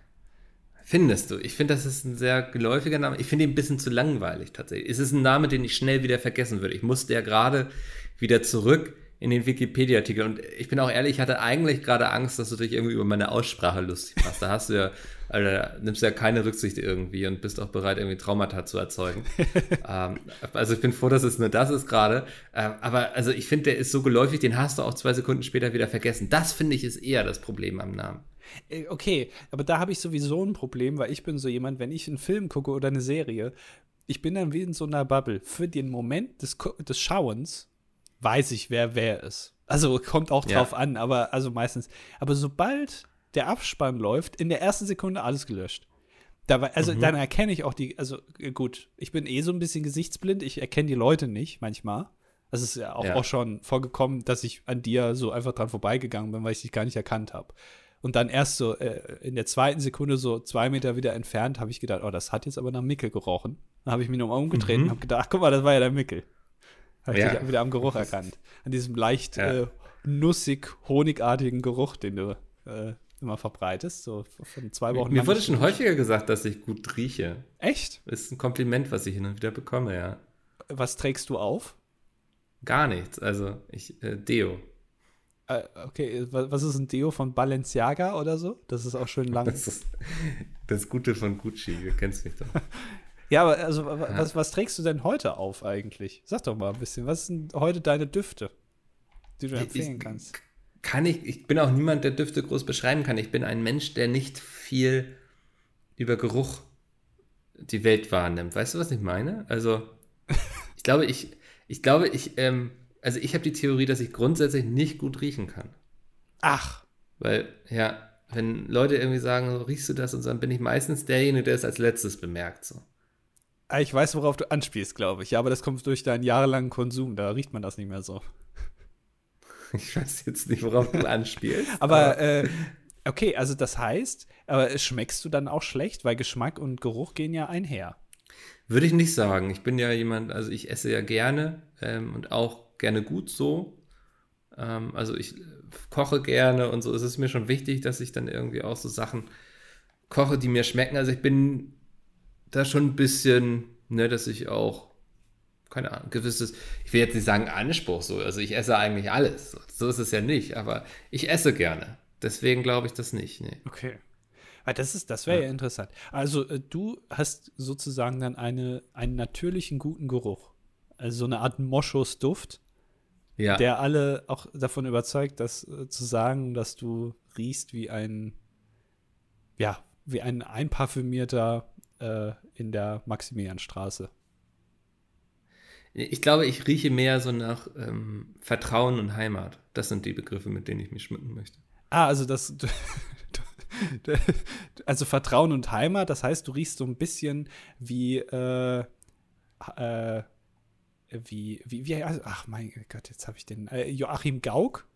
Findest du? Ich finde, das ist ein sehr geläufiger Name. Ich finde ihn ein bisschen zu langweilig tatsächlich. Es ist ein Name, den ich schnell wieder vergessen würde. Ich musste ja gerade wieder zurück in den Wikipedia-Artikel. Und ich bin auch ehrlich, ich hatte eigentlich gerade Angst, dass du dich irgendwie über meine Aussprache lustig machst. Da hast du ja, also, nimmst du ja keine Rücksicht irgendwie und bist auch bereit, irgendwie Traumata zu erzeugen. ähm, also ich bin froh, dass es nur das ist gerade. Ähm, aber also ich finde, der ist so geläufig, den hast du auch zwei Sekunden später wieder vergessen. Das finde ich ist eher das Problem am Namen. Äh, okay, aber da habe ich sowieso ein Problem, weil ich bin so jemand, wenn ich einen Film gucke oder eine Serie, ich bin dann wie in so einer Bubble. Für den Moment des, des Schauens weiß ich, wer wer ist. Also kommt auch drauf ja. an, aber also meistens. Aber sobald der Abspann läuft, in der ersten Sekunde alles gelöscht. Dabei, also mhm. dann erkenne ich auch die, also äh, gut, ich bin eh so ein bisschen gesichtsblind, ich erkenne die Leute nicht manchmal. Es ist ja auch, ja auch schon vorgekommen, dass ich an dir so einfach dran vorbeigegangen bin, weil ich dich gar nicht erkannt habe. Und dann erst so äh, in der zweiten Sekunde, so zwei Meter wieder entfernt, habe ich gedacht, oh, das hat jetzt aber nach Mickel gerochen. Dann habe ich mich nochmal umgedreht mhm. und habe gedacht, ach, guck mal, das war ja der Mickel. Habe ich ja. wieder am Geruch erkannt. An diesem leicht ja. äh, nussig, honigartigen Geruch, den du äh, immer verbreitest, so von zwei Wochen. Mir wurde schon häufiger gesagt, dass ich gut rieche. Echt? Ist ein Kompliment, was ich hin und wieder bekomme, ja. Was trägst du auf? Gar nichts. Also ich äh, Deo. Äh, okay, was ist ein Deo von Balenciaga oder so? Das ist auch schön lang. Das ist das Gute von Gucci, du kennst mich doch. ja, aber also was, was trägst du denn heute auf eigentlich? Sag doch mal ein bisschen, was sind heute deine Düfte, die du empfehlen ich, kannst? Kann ich, ich bin auch niemand, der Düfte groß beschreiben kann. Ich bin ein Mensch, der nicht viel über Geruch die Welt wahrnimmt. Weißt du, was ich meine? Also, ich glaube, ich, ich glaube, ich, ähm, also ich habe die Theorie, dass ich grundsätzlich nicht gut riechen kann. Ach. Weil, ja, wenn Leute irgendwie sagen, so, riechst du das und so, dann bin ich meistens derjenige, der es als letztes bemerkt. So. Ah, ich weiß, worauf du anspielst, glaube ich. Ja, aber das kommt durch deinen jahrelangen Konsum. Da riecht man das nicht mehr so. Ich weiß jetzt nicht, worauf du anspielst. aber, äh, okay, also das heißt, aber schmeckst du dann auch schlecht, weil Geschmack und Geruch gehen ja einher. Würde ich nicht sagen. Ich bin ja jemand, also ich esse ja gerne ähm, und auch gerne gut so. Ähm, also ich koche gerne und so ist es mir schon wichtig, dass ich dann irgendwie auch so Sachen koche, die mir schmecken. Also ich bin da schon ein bisschen, ne, dass ich auch keine Ahnung, gewisses, ich will jetzt nicht sagen Anspruch so, also ich esse eigentlich alles. So ist es ja nicht, aber ich esse gerne. Deswegen glaube ich das nicht. Nee. Okay. Das, das wäre ja. ja. interessant. Also äh, du hast sozusagen dann eine, einen natürlichen guten Geruch. Also so eine Art Moschusduft, ja. der alle auch davon überzeugt, dass äh, zu sagen, dass du riechst wie ein, ja, wie ein einparfümierter äh, in der Maximilianstraße. Ich glaube, ich rieche mehr so nach ähm, Vertrauen und Heimat. Das sind die Begriffe, mit denen ich mich schmücken möchte. Ah, also das. also Vertrauen und Heimat, das heißt, du riechst so ein bisschen wie, äh, äh, wie, wie, wie, ach mein Gott, jetzt habe ich den, äh, Joachim Gauck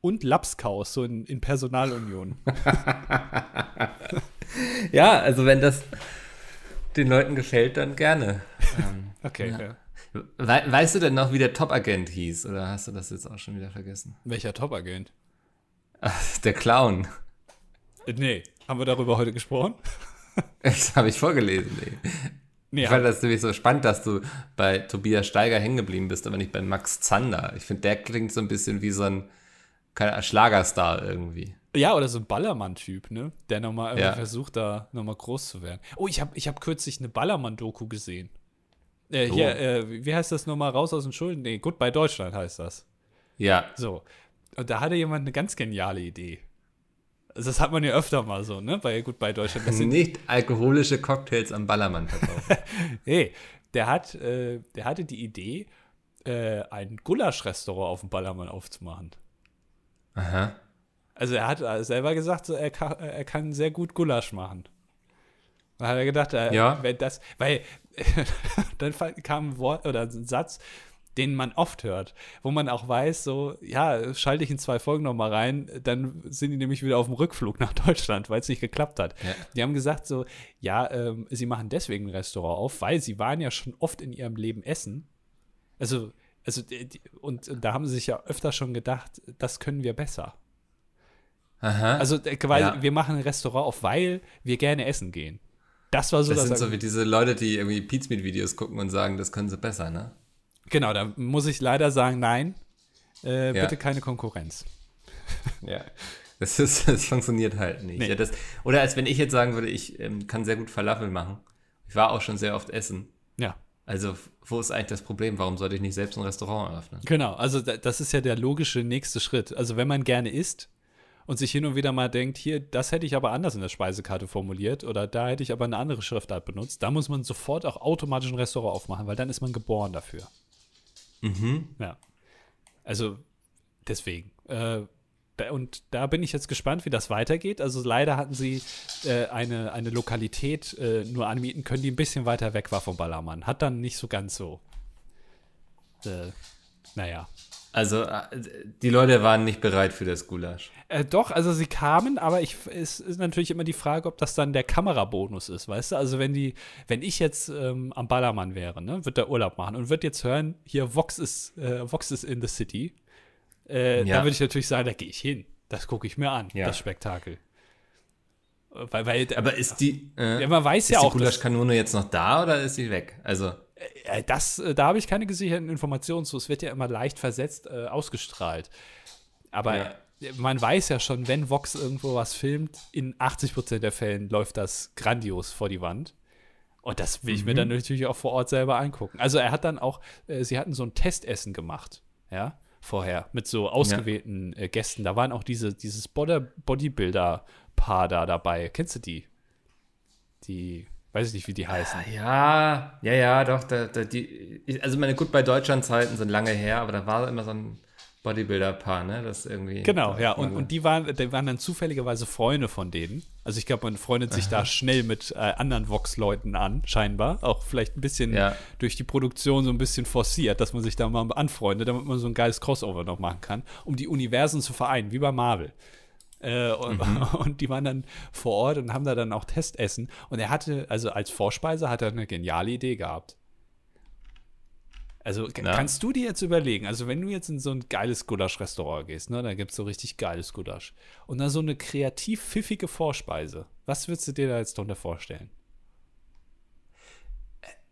und Lapskaus, so in, in Personalunion. ja, also wenn das den Leuten gefällt, dann gerne. Ähm, okay, ja. ja. We weißt du denn noch, wie der Top-Agent hieß? Oder hast du das jetzt auch schon wieder vergessen? Welcher Top-Agent? Der Clown. Nee, haben wir darüber heute gesprochen? Das habe ich vorgelesen, nee. nee ich fand das nämlich so spannend, dass du bei Tobias Steiger hängen geblieben bist, aber nicht bei Max Zander. Ich finde, der klingt so ein bisschen wie so ein Schlagerstar irgendwie. Ja, oder so ein Ballermann-Typ, ne? Der nochmal ja. versucht, da nochmal groß zu werden. Oh, ich habe ich hab kürzlich eine Ballermann-Doku gesehen. Äh, hier, oh. äh, wie heißt das nochmal? Raus aus den Schulden? Nee, gut bei Deutschland heißt das. Ja. So. Und da hatte jemand eine ganz geniale Idee. Also das hat man ja öfter mal so, ne? Bei gut bei Deutschland. Das sind nicht alkoholische Cocktails am Ballermann verkaufen. nee, der hat, äh, der hatte die Idee, äh, ein Gulasch-Restaurant auf dem Ballermann aufzumachen. Aha. Also er hat selber gesagt, so, er, kann, er kann sehr gut Gulasch machen. Da hat er gedacht, äh, ja. wenn das, weil dann kam ein Wort oder ein Satz, den man oft hört, wo man auch weiß, so, ja, schalte ich in zwei Folgen nochmal rein, dann sind die nämlich wieder auf dem Rückflug nach Deutschland, weil es nicht geklappt hat. Ja. Die haben gesagt, so, ja, ähm, sie machen deswegen ein Restaurant auf, weil sie waren ja schon oft in ihrem Leben essen. Also, also, die, und, und da haben sie sich ja öfter schon gedacht, das können wir besser. Aha. Also, äh, quasi, ja. wir machen ein Restaurant auf, weil wir gerne essen gehen. Das war so das. Das sind so wie diese Leute, die irgendwie Pizmeet-Videos gucken und sagen, das können sie besser, ne? Genau, da muss ich leider sagen, nein, äh, ja. bitte keine Konkurrenz. Ja, das, ist, das funktioniert halt nicht. Nee. Ja, das, oder als wenn ich jetzt sagen würde, ich ähm, kann sehr gut Falafel machen. Ich war auch schon sehr oft essen. Ja. Also, wo ist eigentlich das Problem? Warum sollte ich nicht selbst ein Restaurant eröffnen? Genau, also das ist ja der logische nächste Schritt. Also, wenn man gerne isst, und sich hin und wieder mal denkt, hier, das hätte ich aber anders in der Speisekarte formuliert oder da hätte ich aber eine andere Schriftart benutzt, da muss man sofort auch automatisch ein Restaurant aufmachen, weil dann ist man geboren dafür. Mhm. Ja. Also deswegen. Äh, und da bin ich jetzt gespannt, wie das weitergeht. Also leider hatten sie äh, eine, eine Lokalität äh, nur anmieten können, die ein bisschen weiter weg war vom Ballermann. Hat dann nicht so ganz so. Äh, naja, also äh, die Leute waren nicht bereit für das Gulasch. Äh, doch, also sie kamen, aber ich, es ist natürlich immer die Frage, ob das dann der Kamerabonus ist, weißt du? Also wenn die, wenn ich jetzt ähm, am Ballermann wäre, ne, wird der Urlaub machen und wird jetzt hören, hier Vox ist, äh, Vox ist in the City, äh, ja. dann würde ich natürlich sagen, da gehe ich hin. Das gucke ich mir an, ja. das Spektakel. Weil, weil, Aber ist die, äh, ja, man weiß ist ja die auch, dass, Gulaschkanone jetzt noch da oder ist sie weg? Also, äh, das, äh, da habe ich keine gesicherten Informationen zu. Es wird ja immer leicht versetzt äh, ausgestrahlt. Aber Ja. man weiß ja schon, wenn Vox irgendwo was filmt, in 80% der Fällen läuft das grandios vor die Wand. Und das will ich mir dann natürlich auch vor Ort selber angucken. Also er hat dann auch, äh, sie hatten so ein Testessen gemacht, ja, vorher, mit so ausgewählten äh, Gästen. Da waren auch diese, dieses Bod- Bodybuilder-Paar da dabei. Kennst du die? Die, weiß ich nicht, wie die heißen. ja, ja, ja, doch. Da, da, die, also meine Goodbye Deutschland-Zeiten sind lange her, aber da war immer so ein Bodybuilder-Paar, ne? Das irgendwie. Genau, ja. Und, und die waren, die waren dann zufälligerweise Freunde von denen. Also ich glaube, man freundet sich da schnell mit äh, anderen Vox-Leuten an, scheinbar. Auch vielleicht ein bisschen Ja. durch die Produktion so ein bisschen forciert, dass man sich da mal anfreundet, damit man so ein geiles Crossover noch machen kann, um die Universen zu vereinen, wie bei Marvel. Äh, und, und die waren dann vor Ort und haben da dann auch Testessen. Und er hatte, also als Vorspeise hat er eine geniale Idee gehabt. Also Na? kannst du dir jetzt überlegen, also wenn du jetzt in so ein geiles Gulasch-Restaurant gehst, ne, da gibt es so richtig geiles Gulasch und dann so eine kreativ pfiffige Vorspeise, was würdest du dir da jetzt drunter vorstellen?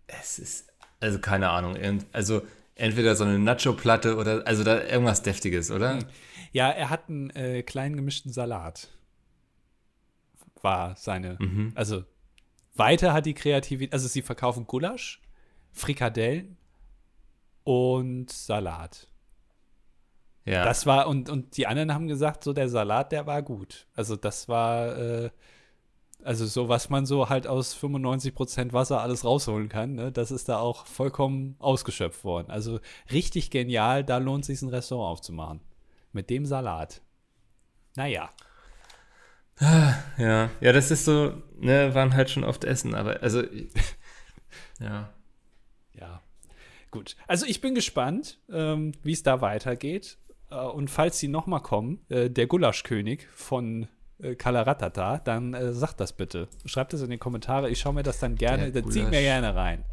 Es ist, also keine Ahnung. Also entweder so eine Nacho-Platte oder, also da irgendwas Deftiges, oder? Ja, er hat einen äh, kleinen gemischten Salat. War seine, also weiter hat die Kreativität, also sie verkaufen Gulasch, Frikadellen und Salat. Ja. Das war, und, und die anderen haben gesagt, so der Salat, der war gut. Also das war, äh, also so, was man so halt aus 95% Wasser alles rausholen kann, ne, das ist da auch vollkommen ausgeschöpft worden. Also richtig genial, da lohnt es sich ein Restaurant aufzumachen. Mit dem Salat. Naja. ja. Ja, das ist so, ne, waren halt schon oft Essen, aber also, ja. Ja. Gut. Also ich bin gespannt, ähm, wie es da weitergeht. Äh, und falls sie nochmal kommen, äh, der Gulaschkönig von äh, Kalaratata, dann äh, sagt das bitte. Schreibt es in die Kommentare. Ich schaue mir das dann gerne, Der da zieht mir gerne rein.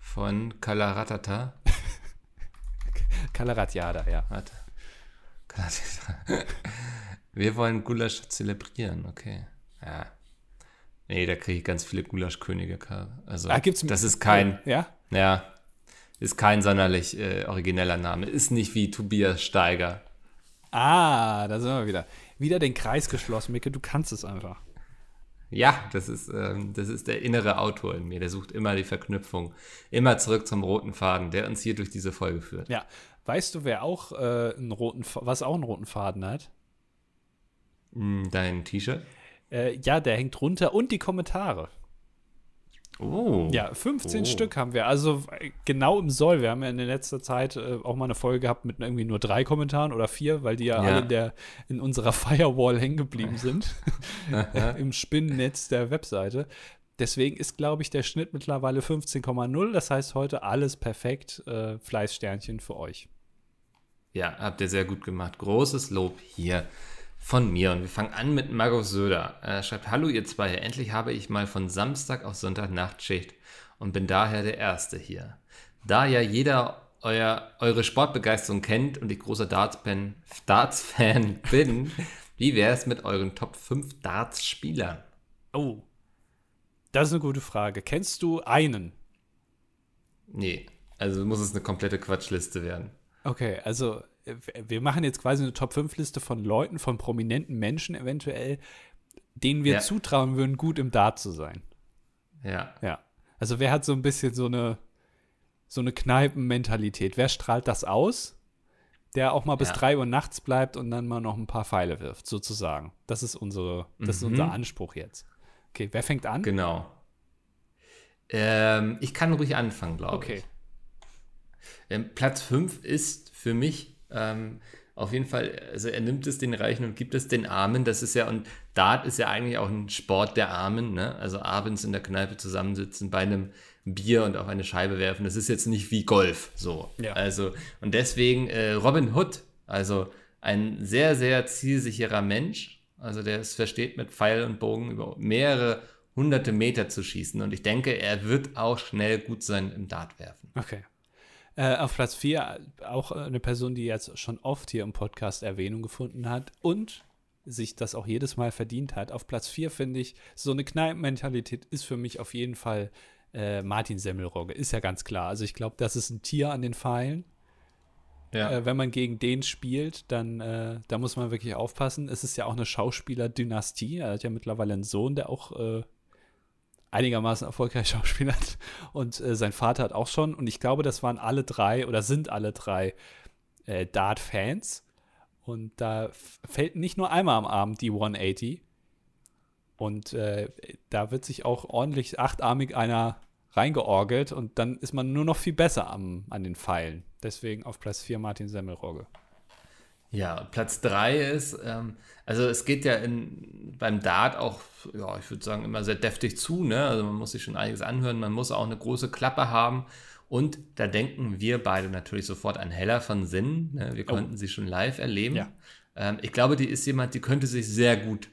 Von Kalaratata. Kalaratjada, ja. Warte. Wir wollen Gulasch zelebrieren, okay. Ja. Nee, da kriege ich ganz viele Gulaschkönige. Also, Ah, gibt's das ist kein, Ja? ja, ist kein sonderlich äh, origineller Name. Ist nicht wie Tobias Steiger. Ah, da sind wir wieder. Wieder den Kreis geschlossen, Micke, du kannst es einfach. Ja, das ist, ähm, das ist der innere Autor in mir. Der sucht immer die Verknüpfung. Immer zurück zum roten Faden, der uns hier durch diese Folge führt. Ja. Weißt du, wer auch äh, einen roten, was auch einen roten Faden hat? Mm, Dein T-Shirt? Äh, ja, der hängt runter und die Kommentare. Oh. Ja, 15 Oh. Stück haben wir. Also äh, genau im Soll. Wir haben ja in der letzter Zeit äh, auch mal eine Folge gehabt mit irgendwie nur drei Kommentaren oder vier, weil die ja, Ja. alle in, der, in unserer Firewall hängen geblieben sind. Im Spinnennetz der Webseite. Deswegen ist, glaube ich, der Schnitt mittlerweile 15,0. Das heißt heute alles perfekt. Äh, Fleißsternchen für euch. Ja, habt ihr sehr gut gemacht. Großes Lob hier von mir. Und wir fangen an mit Margot Söder. Er schreibt, Hallo ihr zwei, endlich habe ich mal von Samstag auf Sonntag Nachtschicht und bin daher der Erste hier. Da ja jeder euer, eure Sportbegeisterung kennt und ich großer Darts-Fan Darts bin, wie wäre es mit euren Top 5 Darts-Spielern? Oh, das ist eine gute Frage. Kennst du einen? Nee, also muss es eine komplette Quatschliste werden. Okay, also wir machen jetzt quasi eine Top-5-Liste von Leuten, von prominenten Menschen eventuell, denen wir Ja. zutrauen würden, gut im Dart zu sein. Ja. Ja. Also wer hat so ein bisschen so eine, so eine Kneipenmentalität? Wer strahlt das aus? Der auch mal bis Ja. 3 Uhr nachts bleibt und dann mal noch ein paar Pfeile wirft, sozusagen. Das ist unsere, das ist Mhm. unser Anspruch jetzt. Okay, wer fängt an? Genau. Ähm, ich kann ruhig anfangen, glaube Okay. ich. Ähm, Platz 5 ist für mich ähm, auf jeden Fall, also er nimmt es den Reichen und gibt es den Armen. Das ist ja, und Dart ist ja eigentlich auch ein Sport der Armen, ne? Also abends in der Kneipe zusammensitzen, bei einem Bier und auf eine Scheibe werfen. Das ist jetzt nicht wie Golf so. Ja. Also, und deswegen äh, Robin Hood, also ein sehr, sehr zielsicherer Mensch, also der es versteht, mit Pfeil und Bogen über mehrere hunderte Meter zu schießen. Und ich denke, er wird auch schnell gut sein im Dartwerfen. Okay. Äh, auf Platz 4 auch eine Person, die jetzt schon oft hier im Podcast Erwähnung gefunden hat und sich das auch jedes Mal verdient hat. Auf Platz 4 finde ich, so eine Kneipenmentalität ist für mich auf jeden Fall äh, Martin Semmelrogge. Ist ja ganz klar. Also ich glaube, das ist ein Tier an den Pfeilen. Ja. Äh, wenn man gegen den spielt, dann äh, da muss man wirklich aufpassen. Es ist ja auch eine Schauspieler-Dynastie. Er hat ja mittlerweile einen Sohn, der auch äh, einigermaßen erfolgreich schauspielert. Und äh, sein Vater hat auch schon. Und ich glaube, das waren alle drei oder sind alle drei äh, Dart-Fans. Und da fällt nicht nur einmal am Abend die 180. Und äh, da wird sich auch ordentlich achtarmig einer reingeorgelt und dann ist man nur noch viel besser am, an den Pfeilen. Deswegen auf Platz 4 Martin Semmelrogge. Ja, Platz 3 ist, ähm, also es geht ja in, beim Dart auch, ja, ich würde sagen, immer sehr deftig zu, ne? Also man muss sich schon einiges anhören, man muss auch eine große Klappe haben. Und da denken wir beide natürlich sofort an Heller von Sinn. Ne? Wir oh. konnten sie schon live erleben. Ja. Ähm, ich glaube, die ist jemand, die könnte sich sehr gut,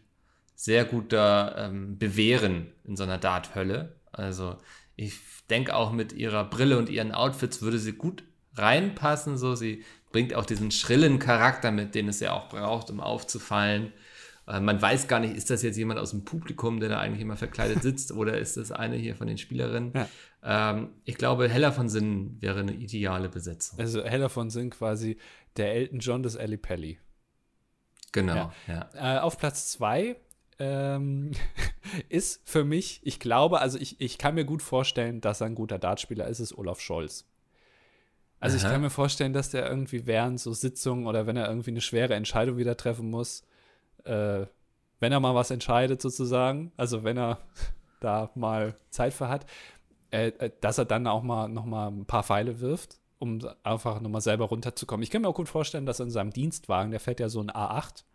sehr gut da ähm, bewähren in so einer Dart-Hölle. Also ich denke auch mit ihrer Brille und ihren Outfits würde sie gut reinpassen. So, sie bringt auch diesen schrillen Charakter mit, den es ja auch braucht, um aufzufallen. Äh, man weiß gar nicht, ist das jetzt jemand aus dem Publikum, der da eigentlich immer verkleidet sitzt, oder ist das eine hier von den Spielerinnen? Ja. Ähm, ich glaube, Heller von Sinn wäre eine ideale Besetzung. Also Heller von Sinn quasi der Elton John des Ali Pelli. Genau, ja. ja. Äh, auf Platz zwei ähm, ist für mich, ich glaube, also ich, ich kann mir gut vorstellen, dass er ein guter Dartspieler ist, ist Olaf Scholz. Also Aha. ich kann mir vorstellen, dass der irgendwie während so Sitzungen oder wenn er irgendwie eine schwere Entscheidung wieder treffen muss, äh, wenn er mal was entscheidet sozusagen, also wenn er da mal Zeit für hat, äh, äh, dass er dann auch mal noch mal ein paar Pfeile wirft, um einfach nochmal selber runterzukommen. Ich kann mir auch gut vorstellen, dass in seinem Dienstwagen, der fährt ja so ein A8,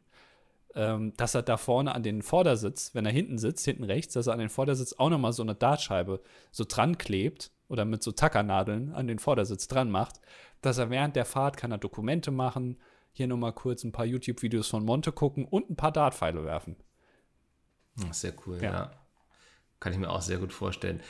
ähm, dass er da vorne an den Vordersitz, wenn er hinten sitzt, hinten rechts, dass er an den Vordersitz auch nochmal so eine Dartscheibe so dran klebt oder mit so Tackernadeln an den Vordersitz dran macht, dass er während der Fahrt kann er Dokumente machen, hier nochmal kurz ein paar YouTube-Videos von Monte gucken und ein paar Dartpfeile werfen. Sehr cool, ja. ja. Kann ich mir auch sehr gut vorstellen.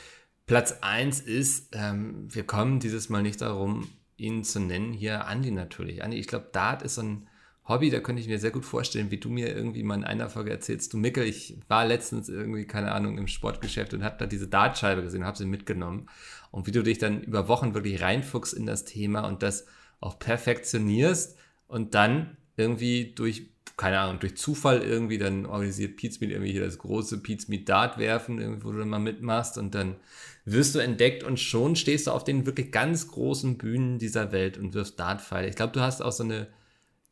Platz 1 ist, ähm, wir kommen dieses Mal nicht darum, ihn zu nennen, hier Andi natürlich. Andi, ich glaube, Dart ist so ein Hobby, da könnte ich mir sehr gut vorstellen, wie du mir irgendwie mal in einer Folge erzählst, du Mickel, ich war letztens irgendwie, keine Ahnung, im Sportgeschäft und habe da diese Dartscheibe gesehen und habe sie mitgenommen. Und wie du dich dann über Wochen wirklich reinfuchst in das Thema und das auch perfektionierst und dann irgendwie durch, keine Ahnung, durch Zufall irgendwie, dann organisiert Pizmeet irgendwie hier das große Pizmeet Dart werfen, wo du dann mal mitmachst und dann wirst du entdeckt und schon stehst du auf den wirklich ganz großen Bühnen dieser Welt und wirfst Dartpfeile. Ich glaube, du hast auch so eine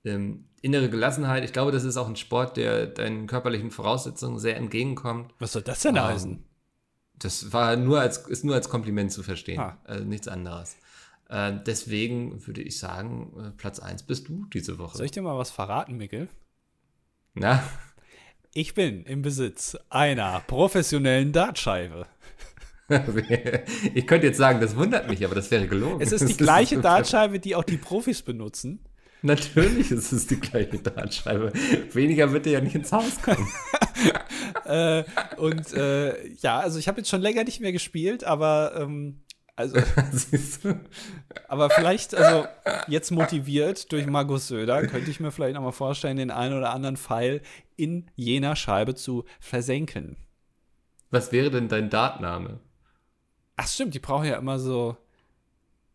ähm, innere Gelassenheit. Ich glaube, das ist auch ein Sport, der deinen körperlichen Voraussetzungen sehr entgegenkommt. Was soll das denn ähm, heißen? Das war nur als, ist nur als Kompliment zu verstehen, ah. also nichts anderes. Äh, deswegen würde ich sagen, äh, Platz 1 bist du diese Woche. Soll ich dir mal was verraten, Mikkel? Na? Ich bin im Besitz einer professionellen Dartscheibe. ich könnte jetzt sagen, das wundert mich, aber das wäre gelogen. Es ist die gleiche Dartscheibe, die auch die Profis benutzen. Natürlich ist es die gleiche Dartscheibe. Weniger wird dir ja nicht ins Haus kommen. äh, und äh, ja, also ich habe jetzt schon länger nicht mehr gespielt, aber ähm, also, aber vielleicht, also jetzt motiviert durch Markus Söder, könnte ich mir vielleicht noch mal vorstellen, den einen oder anderen Pfeil in jener Scheibe zu versenken. Was wäre denn dein Dartname? Ach stimmt, die brauchen ja immer so.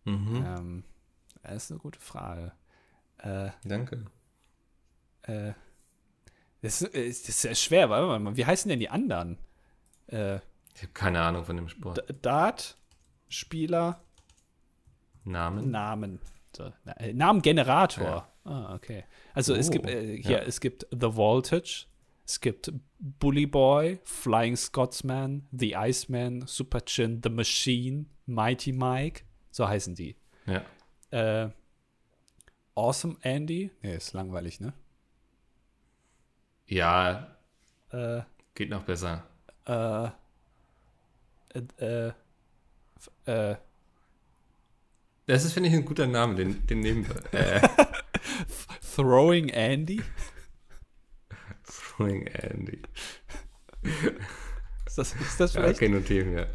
Mhm. Ähm, das ist eine gute Frage. Äh, Danke. Äh, das, ist, das ist schwer, warte mal, wie heißen denn die anderen? Äh, ich habe keine Ahnung von dem Sport. Dart, Spieler, Namen. Namen. So, äh, Namengenerator. Ja. Ah, okay. Also oh, es gibt äh, hier, ja. es gibt The Voltage, es gibt Bully Boy, Flying Scotsman, The Iceman, Super Chin, The Machine, Mighty Mike, so heißen die. Ja. Äh, Awesome Andy? Nee, ist langweilig, ne? Ja. Äh, geht noch besser. Äh, äh, äh, das ist, finde ich, ein guter Name, den, den nehmen wir. Äh. Throwing Andy? Throwing Andy. Ist das, ist das vielleicht? Okay, notieren wir.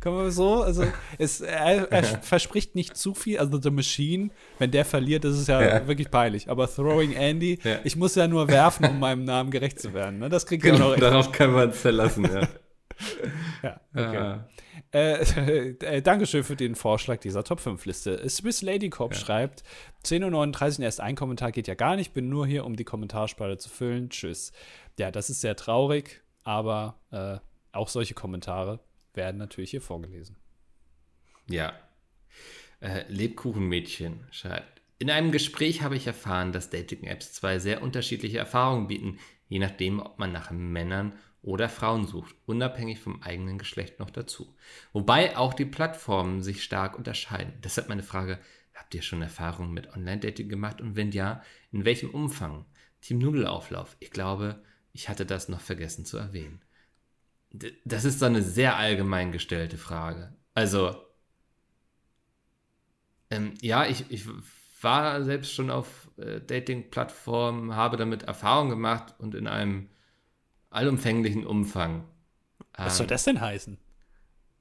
Kann man so? Also, es, er, er verspricht nicht zu viel. Also, The Machine, wenn der verliert, das ist ja, ja. wirklich peinlich. Aber Throwing Andy, ja. ich muss ja nur werfen, um meinem Namen gerecht zu werden. Ne? Das kriegt genau, noch Darauf kann man es verlassen, ja. ja, okay. Ah. Äh, äh, Dankeschön für den Vorschlag dieser Top 5 Liste. Swiss Lady Corp ja. schreibt: 10.39 Uhr erst ein Kommentar geht ja gar nicht, bin nur hier, um die Kommentarspalte zu füllen. Tschüss. Ja, das ist sehr traurig, aber äh, auch solche Kommentare werden natürlich hier vorgelesen. Ja. Äh, Lebkuchenmädchen schreibt. In einem Gespräch habe ich erfahren, dass Dating-Apps zwei sehr unterschiedliche Erfahrungen bieten, je nachdem, ob man nach Männern oder Frauen sucht, unabhängig vom eigenen Geschlecht noch dazu. Wobei auch die Plattformen sich stark unterscheiden. Deshalb meine Frage, habt ihr schon Erfahrungen mit Online-Dating gemacht und wenn ja, in welchem Umfang? Team Nudelauflauf, ich glaube, ich hatte das noch vergessen zu erwähnen. Das ist so eine sehr allgemein gestellte Frage. Also, ähm, ja, ich, ich war selbst schon auf äh, Dating-Plattformen, habe damit Erfahrung gemacht und in einem allumfänglichen Umfang. Was ähm, soll das denn heißen?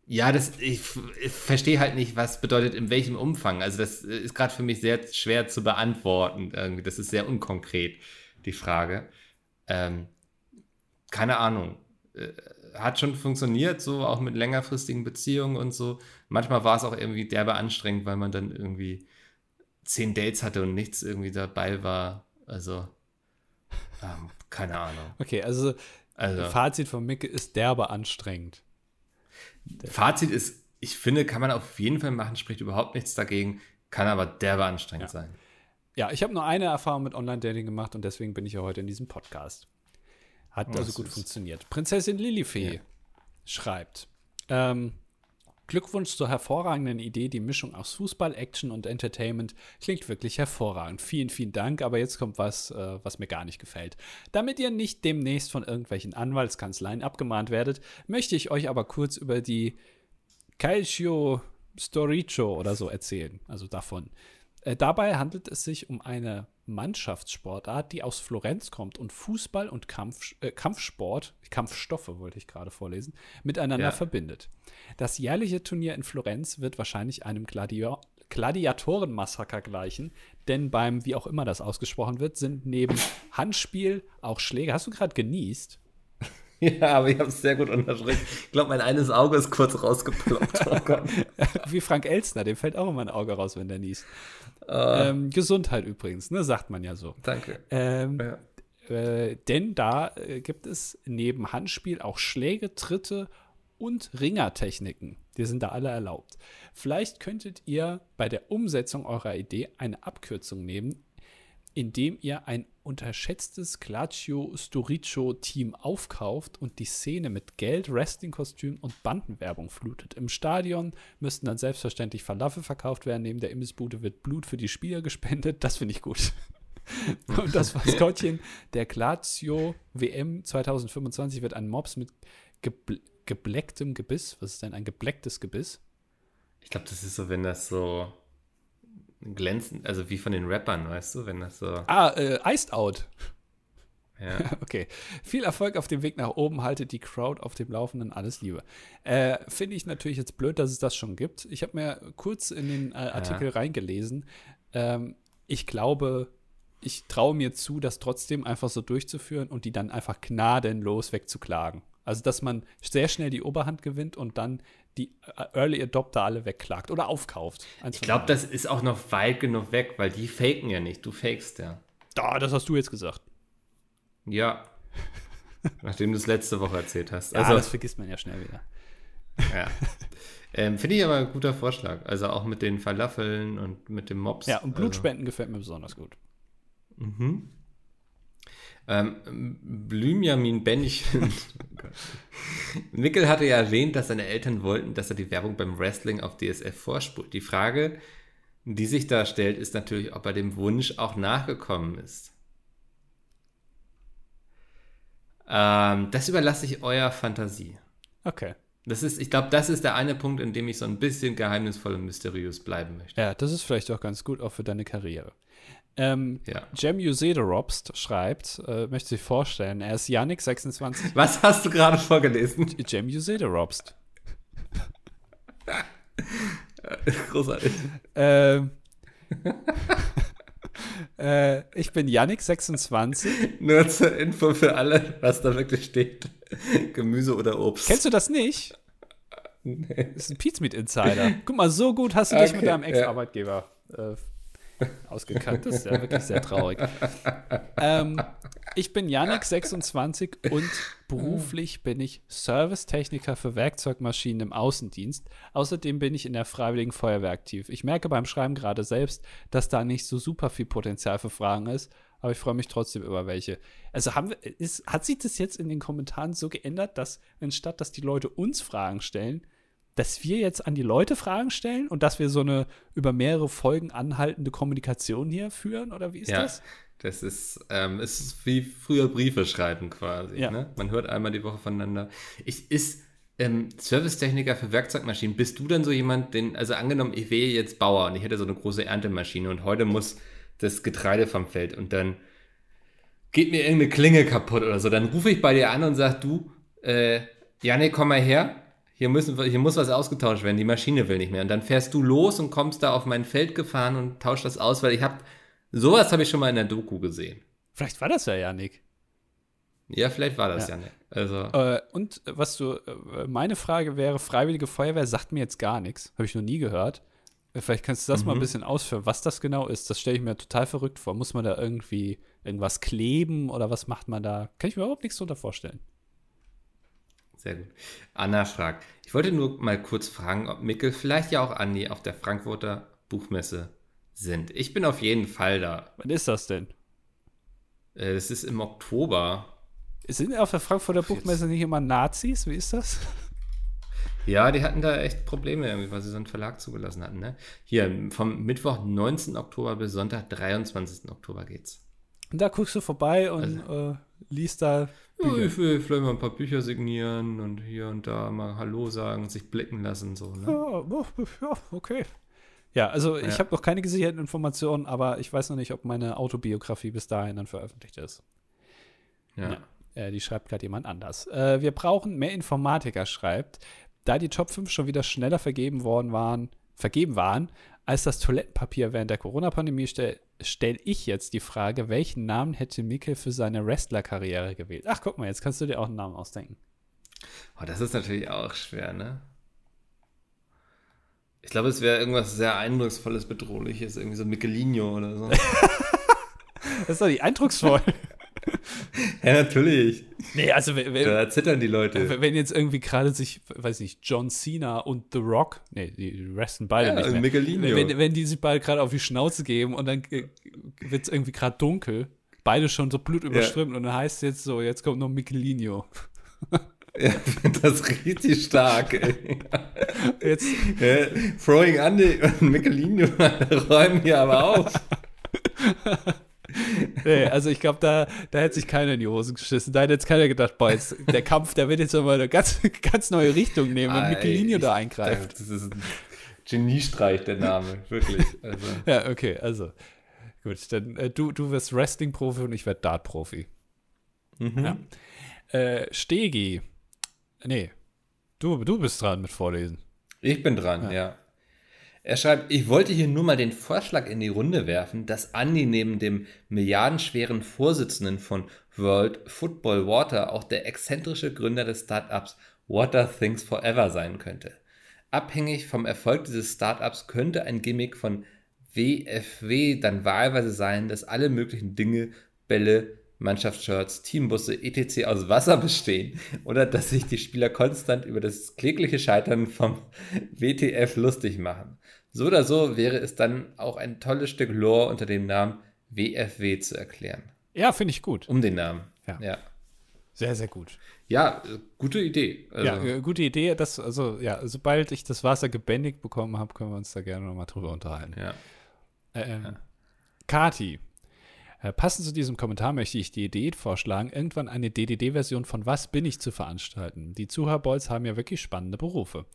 Ja, das, ich, ich verstehe halt nicht, was bedeutet in welchem Umfang. Also das ist gerade für mich sehr schwer zu beantworten. Irgendwie. Das ist sehr unkonkret, die Frage. Ähm, keine Ahnung. Äh, hat schon funktioniert, so auch mit längerfristigen Beziehungen und so. Manchmal war es auch irgendwie derbe anstrengend, weil man dann irgendwie zehn Dates hatte und nichts irgendwie dabei war. Also, ähm, keine Ahnung. Okay, also, also Fazit von Micke ist derbe anstrengend. Fazit ist, ich finde, kann man auf jeden Fall machen, spricht überhaupt nichts dagegen, kann aber derbe anstrengend ja. sein. Ja, ich habe nur eine Erfahrung mit Online-Dating gemacht und deswegen bin ich ja heute in diesem Podcast. Hat also gut funktioniert. Prinzessin Lilifee ja. schreibt: ähm, Glückwunsch zur hervorragenden Idee. Die Mischung aus Fußball, Action und Entertainment klingt wirklich hervorragend. Vielen, vielen Dank. Aber jetzt kommt was, äh, was mir gar nicht gefällt. Damit ihr nicht demnächst von irgendwelchen Anwaltskanzleien abgemahnt werdet, möchte ich euch aber kurz über die Calcio Storico oder so erzählen. Also davon. Äh, dabei handelt es sich um eine Mannschaftssportart, die aus Florenz kommt und Fußball und Kampf, äh, Kampfsport, Kampfstoffe wollte ich gerade vorlesen, miteinander ja. verbindet. Das jährliche Turnier in Florenz wird wahrscheinlich einem Gladiator Gladiatorenmassaker gleichen, denn beim, wie auch immer das ausgesprochen wird, sind neben Handspiel auch Schläge. Hast du gerade genießt? Ja, aber ich habe es sehr gut unterstrichen. Ich glaube, mein eines Auge ist kurz rausgeploppt. Oh Wie Frank Elstner, dem fällt auch immer ein Auge raus, wenn der niest. Uh. Ähm, Gesundheit übrigens, ne, sagt man ja so. Danke. Ähm, ja. äh, denn da äh, gibt es neben Handspiel auch Schläge, Tritte und Ringertechniken. Die sind da alle erlaubt. Vielleicht könntet ihr bei der Umsetzung eurer Idee eine Abkürzung nehmen, indem ihr ein unterschätztes Glaccio Storico Team aufkauft und die Szene mit Geld, Wrestling-Kostüm und Bandenwerbung flutet. Im Stadion müssten dann selbstverständlich Falafel verkauft werden. Neben der Imbissbude wird Blut für die Spieler gespendet. Das finde ich gut. und das Maskottchen der Glaccio WM 2025 wird ein Mops mit gebl geblecktem Gebiss. Was ist denn ein geblecktes Gebiss? Ich glaube, das ist so, wenn das so glänzend, also wie von den Rappern, weißt du, wenn das so. Ah, äh, Iced Out. Ja. Okay. Viel Erfolg auf dem Weg nach oben. Haltet die Crowd auf dem Laufenden. Alles Liebe. Äh, Finde ich natürlich jetzt blöd, dass es das schon gibt. Ich habe mir kurz in den äh, Artikel ja. reingelesen. Ähm, ich glaube, ich traue mir zu, das trotzdem einfach so durchzuführen und die dann einfach gnadenlos wegzuklagen. Also, dass man sehr schnell die Oberhand gewinnt und dann die äh, Early Adopter alle wegklagt oder aufkauft. ich glaube, das ist auch noch weit genug weg, weil die faken ja nicht. Du fakest ja. Da, das hast du jetzt gesagt. Ja. Nachdem du es letzte Woche erzählt hast. Also, ja, das vergisst man ja schnell wieder. Ja. Ähm, Finde ich aber ein guter Vorschlag. Also auch mit den Falafeln und mit dem Mops. Ja, und Blutspenden also. gefällt mir besonders gut. Mhm. Ähm, Blümjamin Bennchen. Mickel hatte ja erwähnt, dass seine Eltern wollten, dass er die Werbung beim Wrestling auf DSF vorspult. Die Frage, die sich da stellt, ist natürlich, ob er dem Wunsch auch nachgekommen ist. Ähm, das überlasse ich eurer Fantasie. Okay. Das ist, ich glaube, das ist der eine Punkt, in dem ich so ein bisschen geheimnisvoll und mysteriös bleiben möchte. Ja, das ist vielleicht auch ganz gut, auch für deine Karriere. Ähm, ja. Jem Usedorobst schreibt, äh, möchte sich vorstellen, er ist Yannick 26. Was hast du gerade vorgelesen? Jem Usedorobst. Großartig. Ähm, äh, ich bin Yannick26. Nur zur Info für alle, was da wirklich steht. Gemüse oder Obst. Kennst du das nicht? Nee. Das ist ein Pizmeat Insider. Guck mal, so gut hast du dich okay, mit deinem Ex-Arbeitgeber äh, ausgekannt. Das ist ja wirklich sehr traurig. ähm, ich bin Janik, 26 und beruflich bin ich Servicetechniker für Werkzeugmaschinen im Außendienst. Außerdem bin ich in der Freiwilligen Feuerwehr aktiv. Ich merke beim Schreiben gerade selbst, dass da nicht so super viel Potenzial für Fragen ist, aber ich freue mich trotzdem über welche. Also haben wir, ist, hat sich das jetzt in den Kommentaren so geändert, dass anstatt dass die Leute uns Fragen stellen, dass wir jetzt an die Leute Fragen stellen und dass wir so eine über mehrere Folgen anhaltende Kommunikation hier führen? Oder wie ist ja, das? Das ist, ähm, ist wie früher Briefe schreiben quasi. Ja. Ne? Man hört einmal die Woche voneinander. Ich ist ähm, Servicetechniker für Werkzeugmaschinen. Bist du dann so jemand, den, also angenommen, ich wäre jetzt Bauer und ich hätte so eine große Erntemaschine und heute muss das Getreide vom Feld und dann geht mir irgendeine Klinge kaputt oder so. Dann rufe ich bei dir an und sage, du, äh, Janik, komm mal her hier, müssen, hier muss was ausgetauscht werden, die Maschine will nicht mehr. Und dann fährst du los und kommst da auf mein Feld gefahren und tauscht das aus, weil ich habe, sowas habe ich schon mal in der Doku gesehen. Vielleicht war das ja Janik. Ja, vielleicht war das ja, Janik. Also. Äh, und was du, äh, meine Frage wäre, Freiwillige Feuerwehr sagt mir jetzt gar nichts. Habe ich noch nie gehört. Äh, vielleicht kannst du das mhm. mal ein mhm. bisschen ausführen, was das genau ist. Das stelle ich mir total verrückt vor. Muss man da irgendwie irgendwas kleben oder was macht man da? Kann ich mir überhaupt nichts drunter vorstellen. Sehr gut. Anna fragt, ich wollte nur mal kurz fragen, ob Mickel, vielleicht ja auch Andi auf der Frankfurter Buchmesse sind. Ich bin auf jeden Fall da. Wann ist das denn? Äh, das ist im Oktober. Sind auf der Frankfurter Buchmesse nicht immer Nazis? Wie ist das? Ja, die hatten da echt Probleme irgendwie, weil sie so einen Verlag zugelassen hatten. Ne? Hier, vom Mittwoch 19. Oktober bis Sonntag 23. Oktober geht's. Und da guckst du vorbei und also, äh, liest da ja, ich will vielleicht mal ein paar Bücher signieren und hier und da mal Hallo sagen, sich blicken lassen. So, ne? ja, ja, okay. Ja, also ja. ich habe noch keine gesicherten Informationen, aber ich weiß noch nicht, ob meine Autobiografie bis dahin dann veröffentlicht ist. Ja. ja äh, die schreibt gerade jemand anders. Äh, wir brauchen mehr Informatiker, schreibt. Da die Top 5 schon wieder schneller vergeben worden waren, vergeben waren, als das Toilettenpapier während der Corona-Pandemie stelle stell ich jetzt die Frage, welchen Namen hätte Mikkel für seine Wrestler-Karriere gewählt? Ach, guck mal, jetzt kannst du dir auch einen Namen ausdenken. Oh, das ist natürlich auch schwer, ne? Ich glaube, es wäre irgendwas sehr eindrucksvolles, bedrohliches, irgendwie so Michelino oder so. das ist doch nicht eindrucksvoll. ja, natürlich. Nee, also wenn, da zittern die Leute. Wenn jetzt irgendwie gerade sich, weiß nicht, John Cena und The Rock, nee, die resten beide ja, nicht mehr. Michelino. Wenn, wenn die sich beide gerade auf die Schnauze geben und dann äh, wird es irgendwie gerade dunkel, beide schon so blutüberströmt ja. und dann heißt es jetzt so, jetzt kommt noch Michelino. Ja, das ist richtig stark. Ey. Jetzt. Ja, Throwing Andy und Michelino räumen hier aber auf nee, also ich glaube, da, da hätte sich keiner in die Hosen geschissen. Da hätte jetzt keiner gedacht, boah, jetzt, der Kampf, der wird jetzt mal eine ganz, ganz neue Richtung nehmen, wenn Michelino da eingreift. Das ist ein Geniestreich, der Name, wirklich. Also. Ja, okay, also gut, dann äh, du, du wirst Wrestling-Profi und ich werde Dart-Profi. Mhm. Ja. Äh, Stegi. Nee, du, du bist dran mit Vorlesen. Ich bin dran, ja. ja. Er schreibt, ich wollte hier nur mal den Vorschlag in die Runde werfen, dass Andy neben dem milliardenschweren Vorsitzenden von World Football Water auch der exzentrische Gründer des Startups Water Things Forever sein könnte. Abhängig vom Erfolg dieses Startups könnte ein Gimmick von WFW dann wahlweise sein, dass alle möglichen Dinge, Bälle, Mannschaftsshirts, Teambusse, etc. aus Wasser bestehen oder dass sich die Spieler konstant über das klägliche Scheitern vom WTF lustig machen. So oder so wäre es dann auch ein tolles Stück Lore unter dem Namen WFW zu erklären. Ja, finde ich gut. Um den Namen. Ja. ja. Sehr, sehr gut. Ja, gute Idee. Also. Ja, äh, gute Idee. Das, also, ja, sobald ich das Wasser gebändigt bekommen habe, können wir uns da gerne nochmal drüber unterhalten. Ja. Ähm, ja. Kati, äh, passend zu diesem Kommentar möchte ich die Idee vorschlagen, irgendwann eine DDD-Version von Was bin ich zu veranstalten. Die Zuhörbolls haben ja wirklich spannende Berufe.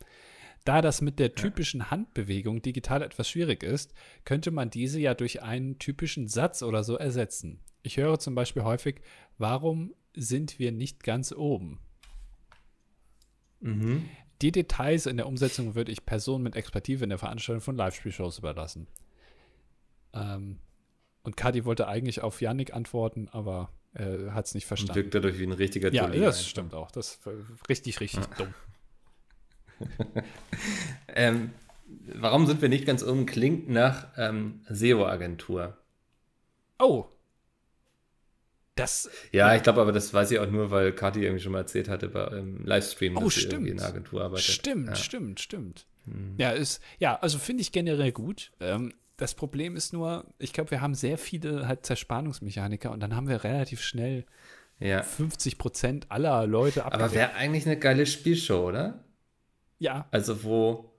Da das mit der typischen Handbewegung digital etwas schwierig ist, könnte man diese ja durch einen typischen Satz oder so ersetzen. Ich höre zum Beispiel häufig, warum sind wir nicht ganz oben? Mhm. Die Details in der Umsetzung würde ich Personen mit Expertise in der Veranstaltung von Live-Spielshows überlassen. Ähm, und Kadi wollte eigentlich auf Yannick antworten, aber äh, hat es nicht verstanden. Wirkt dadurch wie ein richtiger Ja, Jolly das einfach. stimmt auch. Das war richtig, richtig dumm. Ähm, warum sind wir nicht ganz oben? Klingt nach ähm, SEO-Agentur. Oh. Das. Ja, ich glaube aber, das weiß ich auch nur, weil Kathi irgendwie schon mal erzählt hatte bei im Livestream, Oh, dass sie stimmt. irgendwie in einer Agentur arbeitet. Stimmt, ja. stimmt, stimmt. Ja, ist, ja, also finde ich generell gut. Ähm, das Problem ist nur, ich glaube, wir haben sehr viele halt Zerspannungsmechaniker und dann haben wir relativ schnell Ja. 50 Prozent aller Leute Aber abgedeckt. wäre eigentlich eine geile Spielshow, oder? Ja, Also, wo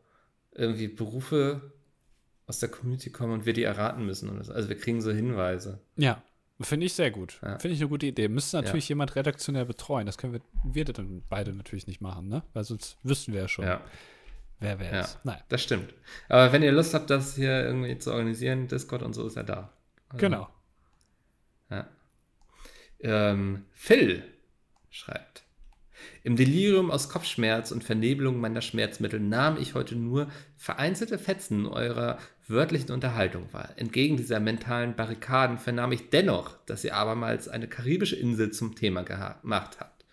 irgendwie Berufe aus der Community kommen und wir die erraten müssen. Also, wir kriegen so Hinweise. ja. Finde ich sehr gut. Ja. Finde ich eine gute Idee. Müsste natürlich jemand redaktionell betreuen. Das können wir, wir dann beide natürlich nicht machen, ne? Weil sonst wüssten wir ja schon, Ja, wer wer ja. ist. Naja, das stimmt. Aber wenn ihr Lust habt, das hier irgendwie zu organisieren, Discord und so ist er da. Also, genau. Ja. Ähm, Phil schreibt. Im Delirium aus Kopfschmerz und Vernebelung meiner Schmerzmittel nahm ich heute nur vereinzelte Fetzen eurer wörtlichen Unterhaltung wahr. Entgegen dieser mentalen Barrikaden vernahm ich dennoch, dass ihr abermals eine karibische Insel zum Thema gemacht habt.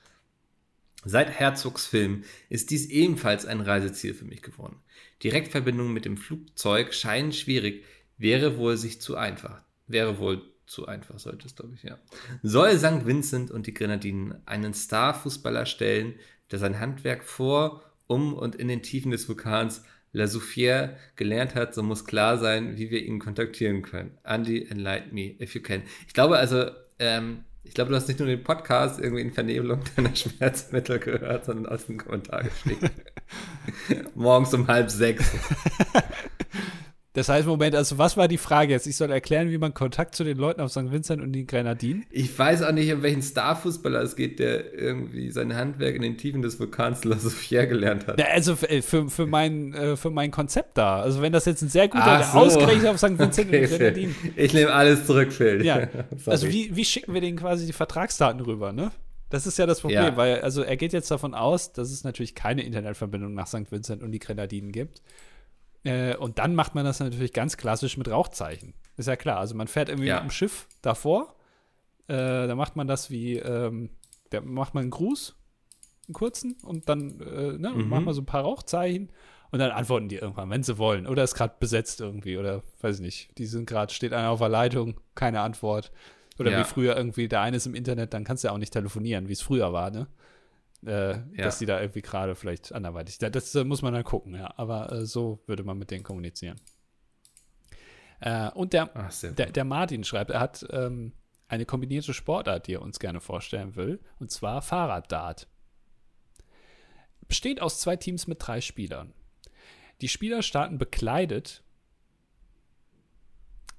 Seit Herzogs Film ist dies ebenfalls ein Reiseziel für mich geworden. Direktverbindungen mit dem Flugzeug scheinen schwierig, wäre wohl sich zu einfach. Wäre wohl zu einfach, sollte es, glaube ich, ja. Soll St. Vincent und die Grenadinen einen Starfußballer stellen, der sein Handwerk vor, um und in den Tiefen des Vulkans La Soufière gelernt hat, so muss klar sein, wie wir ihn kontaktieren können. Andy, enlighten me, if you can. Ich glaube also, ähm, ich glaube, du hast nicht nur den Podcast irgendwie in Vernebelung deiner Schmerzmittel gehört, sondern aus dem Kommentar geschrieben. Morgens um halb sechs. Das heißt, Moment, also was war die Frage jetzt? Ich soll erklären, wie man Kontakt zu den Leuten auf St. Vincent und den Grenadinen? Ich weiß auch nicht, um welchen Starfußballer es geht, der irgendwie sein Handwerk in den Tiefen des Vulkans La Soufière gelernt hat. Ja, also für, für, für, mein, äh, für mein Konzept da. Also wenn das jetzt ein sehr guter, so. ausgerechnet auf St. Vincent Okay, und den Grenadinen. Ich nehme alles zurück, Phil. Ja, also wie, wie schicken wir denen quasi die Vertragsdaten rüber, ne? Das ist ja das Problem, Ja. weil also er geht jetzt davon aus, dass es natürlich keine Internetverbindung nach St. Vincent und die Grenadinen gibt. Äh, und dann macht man das natürlich ganz klassisch mit Rauchzeichen. Ist ja klar. Also man fährt irgendwie Ja. mit dem Schiff davor. Äh, da macht man das wie, ähm, da macht man einen Gruß, einen kurzen, und dann äh, ne, Mhm. macht man so ein paar Rauchzeichen und dann antworten die irgendwann, wenn sie wollen. Oder ist gerade besetzt irgendwie, oder weiß ich nicht. Die sind gerade, steht einer auf der Leitung, keine Antwort. Oder Ja. wie früher irgendwie, der eine ist im Internet, dann kannst du ja auch nicht telefonieren, wie es früher war, ne? Äh, Ja. Dass die da irgendwie gerade vielleicht anderweitig. Da- Das äh, muss man dann gucken, ja. Aber äh, so würde man mit denen kommunizieren. Äh, und der, Ach, der, der Martin schreibt, er hat ähm, eine kombinierte Sportart, die er uns gerne vorstellen will, und zwar Fahrraddart. Besteht aus zwei Teams mit drei Spielern. Die Spieler starten bekleidet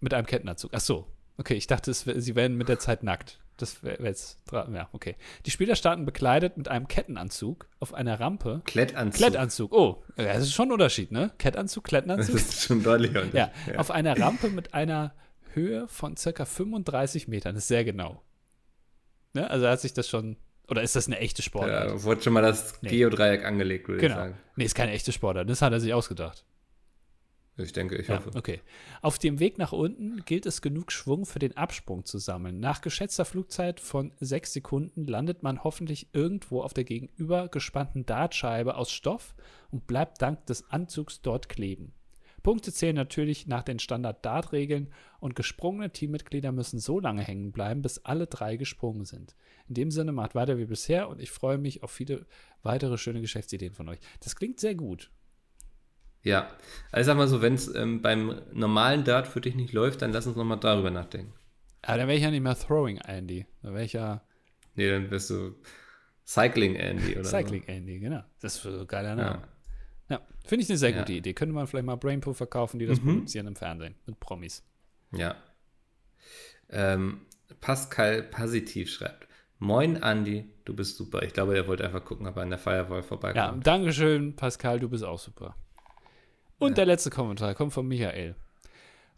mit einem Kettenanzug. Ach so, okay, ich dachte, es, sie werden mit der Zeit nackt. Das wäre wär jetzt, ja, okay. Die Spieler starten bekleidet mit einem Kettenanzug auf einer Rampe. Klettanzug. Klettanzug, oh, ja, das ist schon ein Unterschied, ne? Kettanzug, Das Klettenanzug. ist schon deutlich. Unterschied. Ja, auf einer Rampe mit einer Höhe von circa 35 Metern. Das ist sehr genau. Ne? Also hat sich das schon. Oder ist das eine echte Sportart? Da wurde schon mal das Nee. Geodreieck angelegt, würde ich genau. sagen. Nee, ist keine echte Sportart. Das hat er sich ausgedacht. Ich denke, ich Ja, hoffe. okay. Auf dem Weg nach unten gilt es genug Schwung für den Absprung zu sammeln. Nach geschätzter Flugzeit von sechs Sekunden landet man hoffentlich irgendwo auf der gegenüber gespannten Dartscheibe aus Stoff und bleibt dank des Anzugs dort kleben. Punkte zählen natürlich nach den Standard-Dart-Regeln und gesprungene Teammitglieder müssen so lange hängen bleiben, bis alle drei gesprungen sind. In dem Sinne macht weiter wie bisher und ich freue mich auf viele weitere schöne Geschäftsideen von euch. Das klingt sehr gut. Ja, also sag mal so, wenn es ähm, beim normalen Dart für dich nicht läuft, dann lass uns nochmal darüber nachdenken. Aber dann wäre ich ja nicht mehr Throwing Andy. Dann wäre ich ja Nee, dann wirst du Cycling Andy oder Cycling Andy, genau. Das ist so ein geiler so. Name. Ja. Ja, finde ich eine sehr Ja. gute Idee. Könnte man vielleicht mal Brainpool verkaufen, die das Mhm. produzieren im Fernsehen mit Promis. Ja. Ähm, Pascal Positiv schreibt: Moin Andi, du bist super. Ich glaube, er wollte einfach gucken, ob er an der Firewall Ja, vorbeikommt. Dankeschön, Pascal, du bist auch super. Und der letzte Kommentar kommt von Michael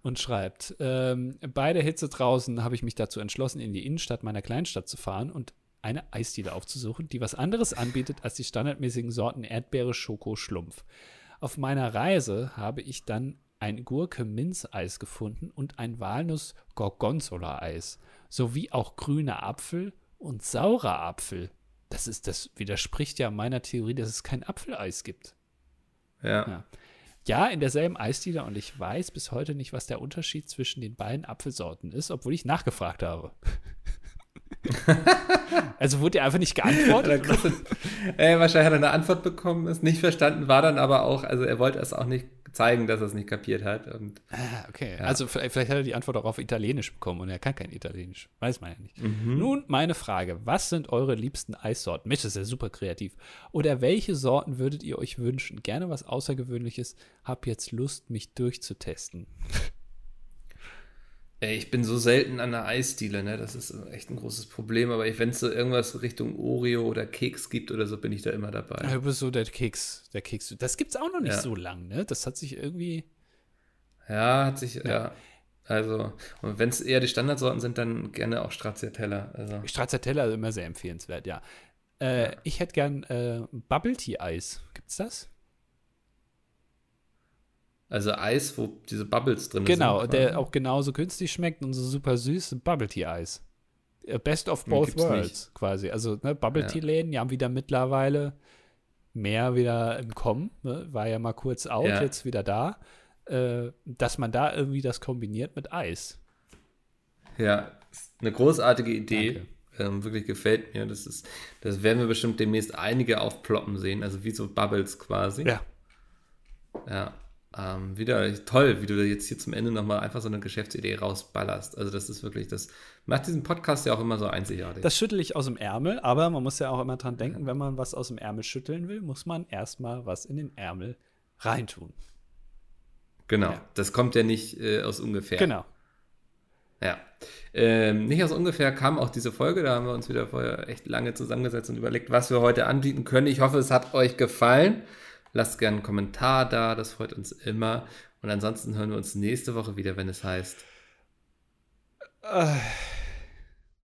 und schreibt: ähm, Bei der Hitze draußen habe ich mich dazu entschlossen, in die Innenstadt meiner Kleinstadt zu fahren und eine Eisdiele aufzusuchen, die was anderes anbietet als die standardmäßigen Sorten Erdbeere, Schoko, Schlumpf. Auf meiner Reise habe ich dann ein Gurke-Minz-Eis gefunden und ein Walnuss-Gorgonzola-Eis, sowie auch grüner Apfel und saurer Apfel. Das ist, das widerspricht ja meiner Theorie, dass es kein Apfeleis gibt. Ja. ja. Ja, in derselben Eisdiele und ich weiß bis heute nicht, was der Unterschied zwischen den beiden Apfelsorten ist, obwohl ich nachgefragt habe. also wurde er einfach nicht geantwortet? Du, äh, wahrscheinlich hat er eine Antwort bekommen, ist nicht verstanden, war dann aber auch, also er wollte es auch nicht zeigen, dass er es nicht kapiert hat. Und, ah, okay. Ja. Also vielleicht, vielleicht, hat er die Antwort auch auf Italienisch bekommen und er kann kein Italienisch. Weiß man ja nicht. Mhm. Nun meine Frage: Was sind eure liebsten Eissorten? Mensch, das ist ja super kreativ. Oder welche Sorten würdet ihr euch wünschen? Gerne was Außergewöhnliches. Hab jetzt Lust, mich durchzutesten. Ey, ich bin so selten an der Eisdiele, ne? Das ist echt ein großes Problem. Aber wenn es so irgendwas Richtung Oreo oder Keks gibt oder so, bin ich da immer dabei. Ja, du bist so der Keks, der Keks. Das gibt es auch noch nicht ja. so lang, ne? Das hat sich irgendwie. Ja, hat sich, ja. ja. Also, und wenn es eher die Standardsorten sind, dann gerne auch Stracciatella. Also. Stracciatella ist immer sehr empfehlenswert, ja. Äh. Ich hätte gern äh, Bubble Tea Eis. Gibt's das? Also Eis, wo diese Bubbles drin genau, sind. Genau, der auch genauso günstig schmeckt und so super süß, Bubble Tea Eis. Äh, best of both worlds nicht. quasi. Also ne, Bubble Tea Läden, die haben wieder mittlerweile mehr wieder im Kommen. Ne? War ja mal kurz out, ja. jetzt wieder da. Äh, dass man da irgendwie das kombiniert mit Eis. Ja, eine großartige Idee. Ähm, wirklich gefällt mir. Das ist, das werden wir bestimmt demnächst einige aufploppen sehen, also wie so Bubbles quasi. Ja. Ja. Ähm, wieder toll, wie du jetzt hier zum Ende nochmal einfach so eine Geschäftsidee rausballerst. Also das ist wirklich, das macht diesen Podcast ja auch immer so einzigartig. Das schüttel ich aus dem Ärmel, aber man muss ja auch immer dran denken, wenn man was aus dem Ärmel schütteln will, muss man erstmal was in den Ärmel reintun. Genau, ja. das kommt ja nicht äh, aus ungefähr. Genau. Ja. Ähm, nicht aus ungefähr kam auch diese Folge, da haben wir uns wieder vorher echt lange zusammengesetzt und überlegt, was wir heute anbieten können. Ich hoffe, es hat euch gefallen. Lasst gerne einen Kommentar da, das freut uns immer. Und ansonsten hören wir uns nächste Woche wieder, wenn es heißt. Äh